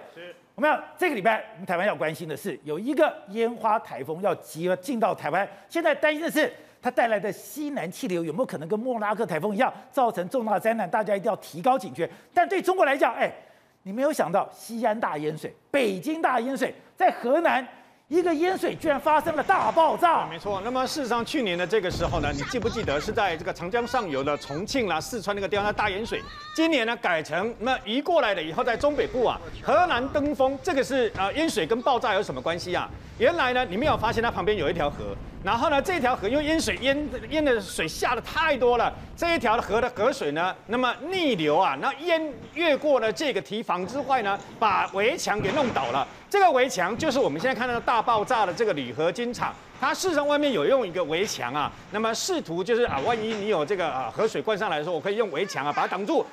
我们要这个礼拜我们台湾要关心的是，有一个烟花台风要急了进到台湾，现在担心的是它带来的西南气流有没有可能跟莫拉克台风一样造成重大灾难？大家一定要提高警觉。但对中国来讲，哎。你没有想到西安大淹水，北京大淹水，在河南一个淹水居然发生了大爆炸。没错，那么事实上去年的这个时候呢，你记不记得是在这个长江上游的重庆啦、四川那个地方的大淹水？今年呢改成那移过来了以后，在中北部啊，河南登封，这个是呃淹水跟爆炸有什么关系啊？原来呢你没有发现它旁边有一条河。然后呢，这条河因为淹水淹淹的水下的太多了，这一条河的河水呢，那么逆流啊，那淹越过了这个堤防之外呢，把围墙给弄倒了。这个围墙就是我们现在看到的大爆炸的这个铝合金厂，它事实上外面有用一个围墙啊，那么试图就是啊，万一你有这个啊河水灌上来的时候，我可以用围墙啊把它挡住。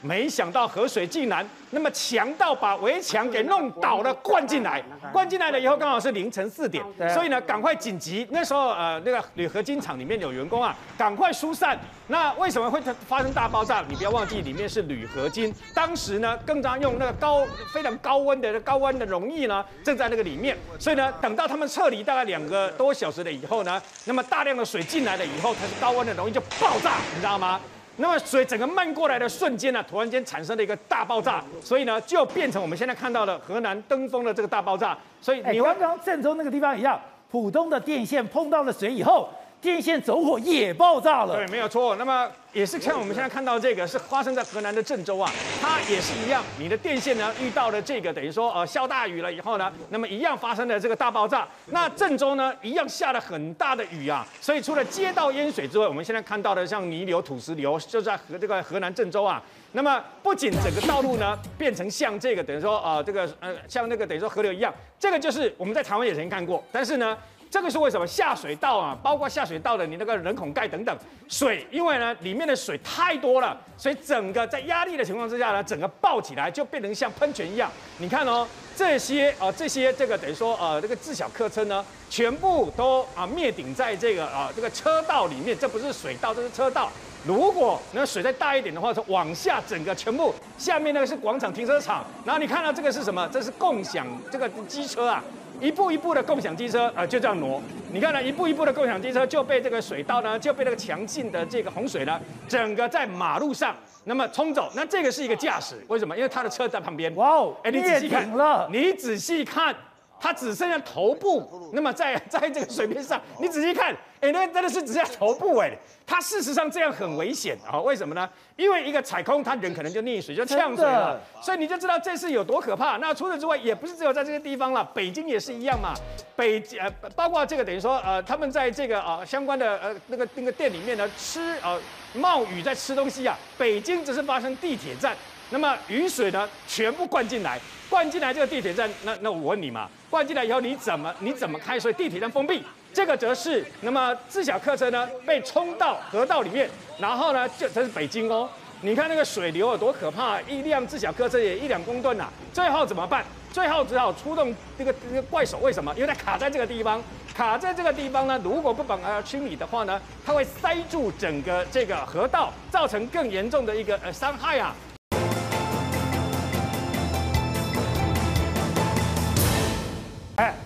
没想到河水竟然那么强到把围墙给弄倒了，灌进来，灌进来了以后刚好是凌晨四点，所以呢赶快紧急，那时候呃那个铝合金厂里面有员工啊，赶快疏散。那为什么会发生大爆炸？你不要忘记里面是铝合金，当时呢更加用那个高非常高温的高温的溶液呢正在那个里面，所以呢等到他们撤离大概两个多小时了以后呢，那么大量的水进来了以后，它是高温的溶液就爆炸，你知道吗？那么水整个漫过来的瞬间呢，突然间产生了一个大爆炸，所以呢就变成我们现在看到的河南登封的这个大爆炸。所以你刚刚郑州那个地方一样，普通的电线碰到了水以后。电线走火也爆炸了，对，没有错。那么也是像我们现在看到这个，是发生在河南的郑州啊，它也是一样。你的电线呢遇到了这个，等于说呃下大雨了以后呢，那么一样发生了这个大爆炸。那郑州呢一样下了很大的雨啊，所以除了街道淹水之外，我们现在看到的像泥流、土石流，就在河这个河南郑州啊。那么不仅整个道路呢变成像这个等于说呃这个呃像那个等于说河流一样，这个就是我们在台湾也曾经看过，但是呢。这个是为什么下水道啊，包括下水道的你那个人孔盖等等水，因为呢里面的水太多了，所以整个在压力的情况之下呢，整个爆起来就变成像喷泉一样。你看哦，这些啊这些这个等于说呃这个自小客车呢，全部都啊灭顶在这个啊这个车道里面，这不是水道，这是车道。如果那水再大一点的话，它往下整个全部下面那个是广场停车场，然后你看到这个是什么？这是共享这个机车啊。一步一步的共享机车啊，就这样挪。你看呢，一步一步的共享机车就被这个水道呢，就被那个强劲的这个洪水呢，整个在马路上那么冲走。那这个是一个驾驶，为什么？因为他的车在旁边。哇哦，哎，你仔细看，你仔细看。它只剩下头部，那么在 在这个水面上，你仔细看，哎，那真的是只剩下头部哎，它事实上这样很危险啊，为什么呢？因为一个踩空，它人可能就溺水，就呛水了，所以你就知道这事有多可怕。那除此之外，也不是只有在这些地方了，北京也是一样嘛，北呃，包括这个等于说呃，他们在这个啊、呃、相关的呃那个那个店里面呢吃呃冒雨在吃东西啊，北京只是发生地铁站。那么雨水呢，全部灌进来，灌进来这个地铁站，那那我问你嘛，灌进来以后你怎么你怎么开？所以地铁站封闭，这个则是那么自小客车呢被冲到河道里面，然后呢就这是北京哦，你看那个水流有多可怕，一辆自小客车也一两公吨呐，最后怎么办？最后只好出动这个这个怪手，为什么？因为它卡在这个地方，卡在这个地方呢，如果不把它清理的话呢，它会塞住整个这个河道，造成更严重的一个呃伤害啊。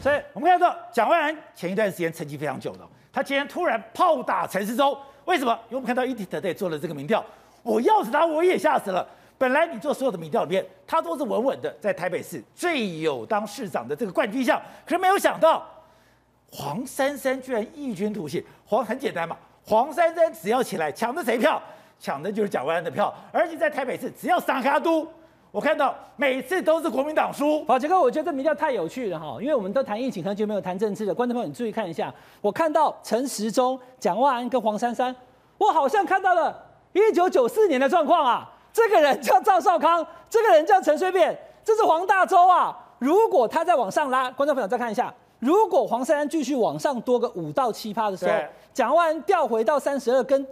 所以我们看到蒋万安前一段时间沉寂非常久了，他今天突然炮打陈时中，为什么？因为我们看到 ETtoday 做了这个民调，我要是他，我也吓死了。本来你做所有的民调里面，他都是稳稳的在台北市最有当市长的这个冠军相，可是没有想到黄珊珊居然异军突起。黄很简单嘛，黄珊珊只要起来抢的谁票，抢的就是蒋万安的票，而且在台北市只要撒卡都。我看到每次都是国民党输。好，杰哥，我觉得这民调太有趣了哈，因为我们都谈疫情，很久没有谈政治了观众朋友，你注意看一下，我看到陈时中、蒋万安跟黄珊珊，我好像看到了一九九四年的状况啊。这个人叫赵少康，这个人叫陈水扁，这是黄大洲啊。如果他再往上拉，观众朋友再看一下，如果黄珊珊继续往上多个五到七趴的时候，蒋万安调回到三十二跟。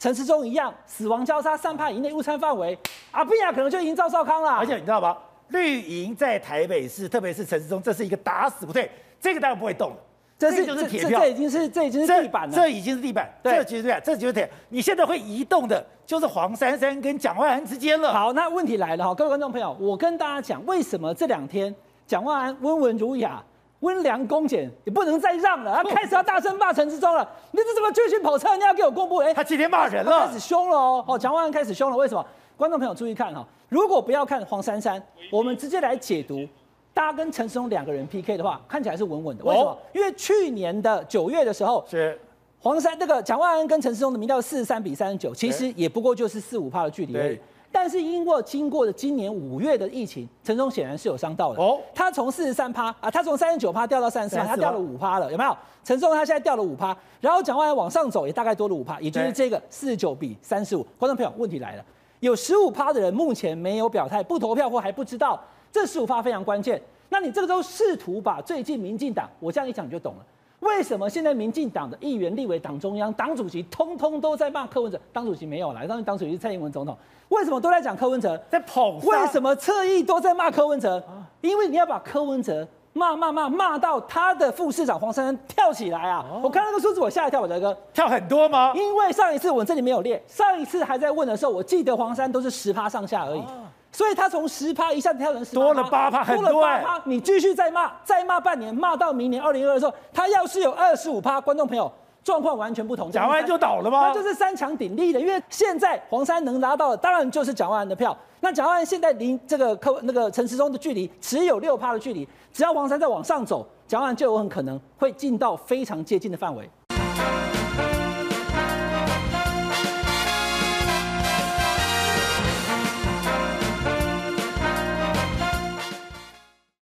陈时中一样，死亡交叉三判以内误差范围，阿扁可能就赢赵少康了。而且你知道吗？绿营在台北市，特别是陈时中，这是一个打死不退，这个当然不会动。这是就是铁票，这已经是这已经是地板了，这已经是地板，对这就是这就是铁。你现在会移动的，就是黄珊珊跟蒋万安之间了。好，那问题来了哈，各位观众朋友，我跟大家讲，为什么这两天蒋万安温文儒雅？温良恭俭，也不能再让了，他开始要大声骂陈志忠了。你这怎么继续跑车？你要给我公布？哎，他今天骂人了，开始凶了哦。哦，蒋万安开始凶了，为什么？观众朋友注意看哈，如果不要看黄珊珊，我们直接来解读，大家跟陈时中两个人 PK 的话，看起来是稳稳的。为什么？因为去年的九月的时候，是黄珊那个蒋万安跟陈时中的民调四十三比三十九，其实也不过就是四五趴的距离而已。但是因为经过了今年五月的疫情，陈忠显然是有伤到的。哦，他从四十三趴啊，他从三十九趴掉到三十四趴，他掉了五趴了，有没有？陈忠他现在掉了五趴，然后蒋万安往上走也大概多了五趴，也就是这个四十九比三十五。观众朋友，问题来了，有十五趴的人目前没有表态，不投票或还不知道，这十五趴非常关键。那你这个时候试图把最近民进党，我这样一讲你就懂了。为什么现在民进党的议员、立委、党中央、党主席，通通都在骂柯文哲？党主席没有来，当时党主席是蔡英文总统。为什么都在讲柯文哲？在捧？为什么侧翼都在骂柯文哲？因为你要把柯文哲骂骂骂骂到他的副市长黄珊珊跳起来啊！我看那个数字，我吓一跳，我的哥，跳很多吗？因为上一次我这里没有列，上一次还在问的时候，我记得黄珊都是十趴上下而已，所以他从十趴一下子跳成十多了八趴，多了八趴。你继续再骂，再骂半年，骂到明年二零二二的时候，他要是有二十五趴，观众朋友。状况完全不同，蒋万就倒了吗？那就是三强鼎立的，因为现在黄山能拿到的当然就是蒋万安的票。那蒋万安现在离这个科那个陈时中的距离只有六趴的距离，只要黄山再往上走，蒋万安就有很可能会进到非常接近的范围。